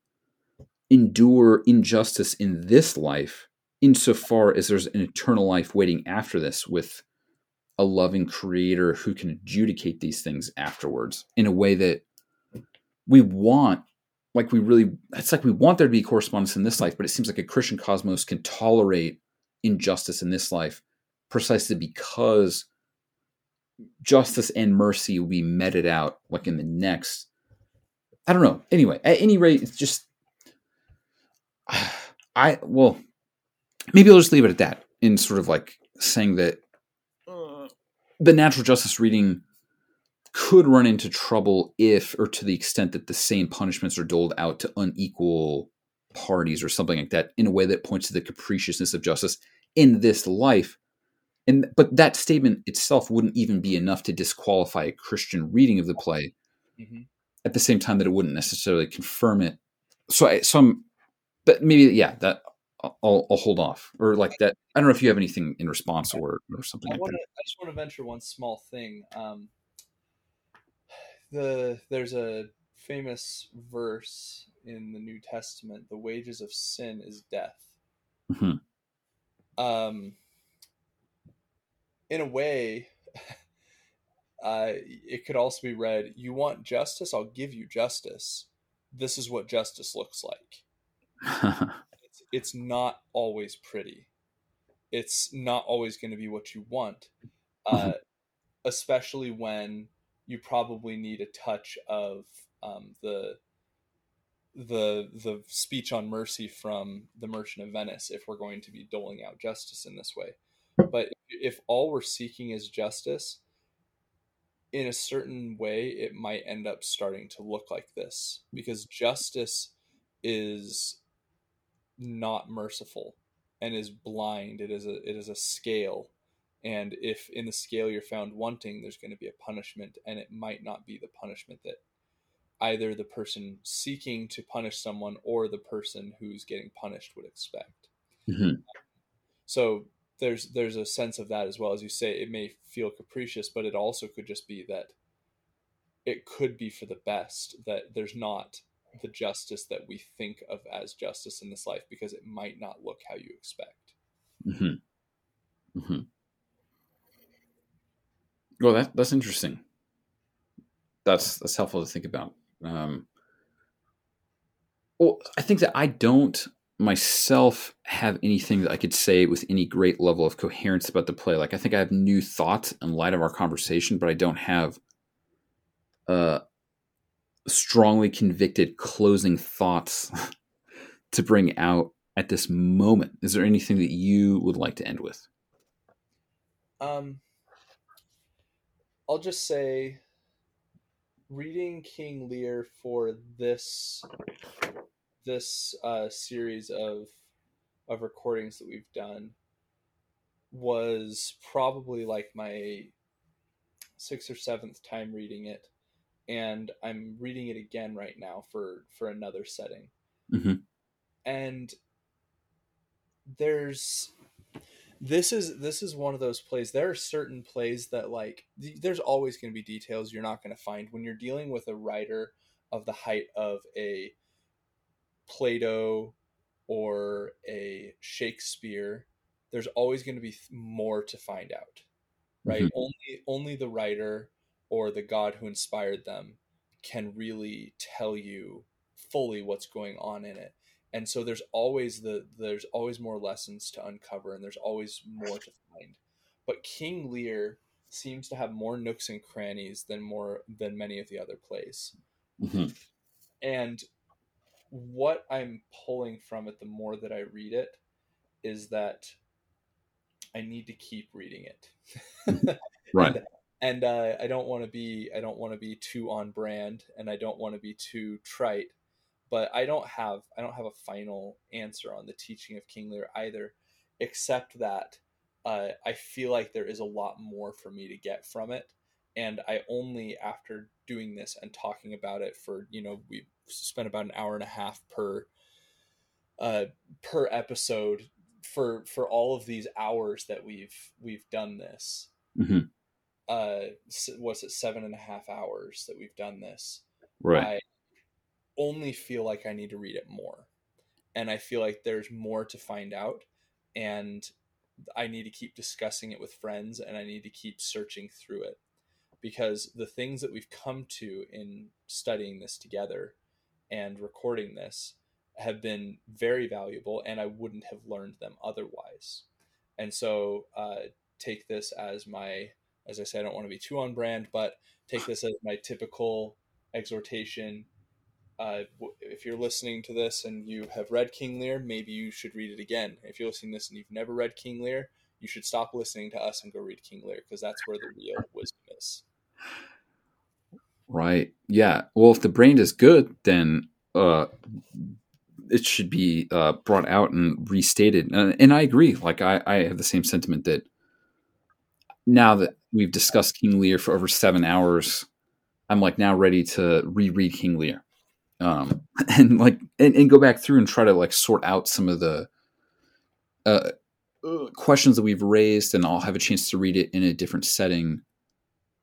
endure injustice in this life insofar as there's an eternal life waiting after this with a loving creator who can adjudicate these things afterwards in a way that we want like we really it's like we want there to be correspondence in this life but it seems like a christian cosmos can tolerate injustice in this life precisely because justice and mercy will be meted out like in the next I don't know. Anyway, at any rate, it's just [SIGHS] I well, maybe I'll just leave it at that in sort of like saying that the natural justice reading could run into trouble if, or to the extent that the same punishments are doled out to unequal parties or something like that, in a way that points to the capriciousness of justice in this life. And but that statement itself wouldn't even be enough to disqualify a Christian reading of the play. Mm-hmm. At the same time, that it wouldn't necessarily confirm it. So, I, so I'm, but maybe yeah, that I'll, I'll hold off or like that. I don't know if you have anything in response or or something. I, like wanna, I just want to venture one small thing. Um, [SIGHS] the there's a famous verse in the New Testament: "The wages of sin is death." Mm-hmm. Um, in a way, [LAUGHS] uh, it could also be read: "You want justice? I'll give you justice. This is what justice looks like." [LAUGHS] it's, it's not always pretty. It's not always going to be what you want, uh, mm-hmm. [LAUGHS] especially when you probably need a touch of um, the the the speech on mercy from the Merchant of Venice if we're going to be doling out justice in this way. But if all we're seeking is justice, in a certain way, it might end up starting to look like this because justice is not merciful and is blind. It is a it is a scale and if in the scale you're found wanting there's going to be a punishment and it might not be the punishment that either the person seeking to punish someone or the person who's getting punished would expect mm-hmm. so there's there's a sense of that as well as you say it may feel capricious but it also could just be that it could be for the best that there's not the justice that we think of as justice in this life because it might not look how you expect mm-hmm. Mm-hmm. Well, that that's interesting. That's that's helpful to think about. Um, well, I think that I don't myself have anything that I could say with any great level of coherence about the play. Like I think I have new thoughts in light of our conversation, but I don't have uh strongly convicted closing thoughts [LAUGHS] to bring out at this moment. Is there anything that you would like to end with? Um I'll just say reading King Lear for this this uh, series of of recordings that we've done was probably like my sixth or seventh time reading it and i'm reading it again right now for for another setting mm-hmm. and there's this is this is one of those plays there are certain plays that like there's always going to be details you're not going to find when you're dealing with a writer of the height of a plato or a shakespeare there's always going to be more to find out right mm-hmm. only only the writer or the god who inspired them can really tell you fully what's going on in it and so there's always the there's always more lessons to uncover and there's always more to find but king lear seems to have more nooks and crannies than more than many of the other plays mm-hmm. and what i'm pulling from it the more that i read it is that i need to keep reading it. [LAUGHS] Right. And, and uh, i don't want to be i don't want to be too on brand and i don't want to be too trite but I don't have I don't have a final answer on the teaching of King Lear either, except that uh, I feel like there is a lot more for me to get from it, and I only after doing this and talking about it for you know we spent about an hour and a half per uh, per episode for for all of these hours that we've we've done this. Mm-hmm. Uh, what's it seven and a half hours that we've done this? Right. I, only feel like I need to read it more. And I feel like there's more to find out. And I need to keep discussing it with friends and I need to keep searching through it. Because the things that we've come to in studying this together and recording this have been very valuable, and I wouldn't have learned them otherwise. And so, uh, take this as my, as I say, I don't want to be too on brand, but take this as my typical exhortation uh, if you're listening to this and you have read King Lear, maybe you should read it again. If you're listening to this and you've never read King Lear, you should stop listening to us and go read King Lear because that's where the real wisdom is. Right. Yeah. Well, if the brain is good, then uh, it should be uh, brought out and restated. And, and I agree. Like I, I have the same sentiment that now that we've discussed King Lear for over seven hours, I'm like now ready to reread King Lear, um, [LAUGHS] and like and, and, go back through and try to like sort out some of the uh, questions that we've raised, and I'll have a chance to read it in a different setting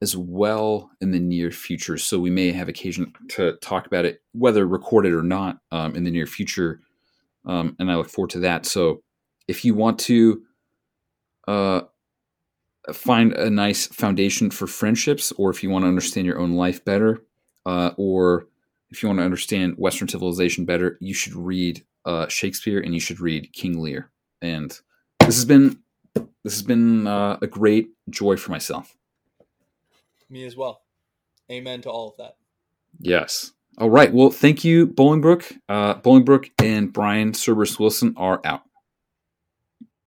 as well in the near future. So we may have occasion to talk about it, whether recorded or not, um, in the near future. Um, and I look forward to that. So if you want to uh, find a nice foundation for friendships, or if you want to understand your own life better, uh, or if you want to understand Western civilization better, you should read uh, Shakespeare and you should read King Lear. And this has been this has been uh, a great joy for myself. Me as well. Amen to all of that. Yes. All right. Well, thank you, Bolingbroke. Uh, Bolingbroke and Brian Cerberus Wilson are out.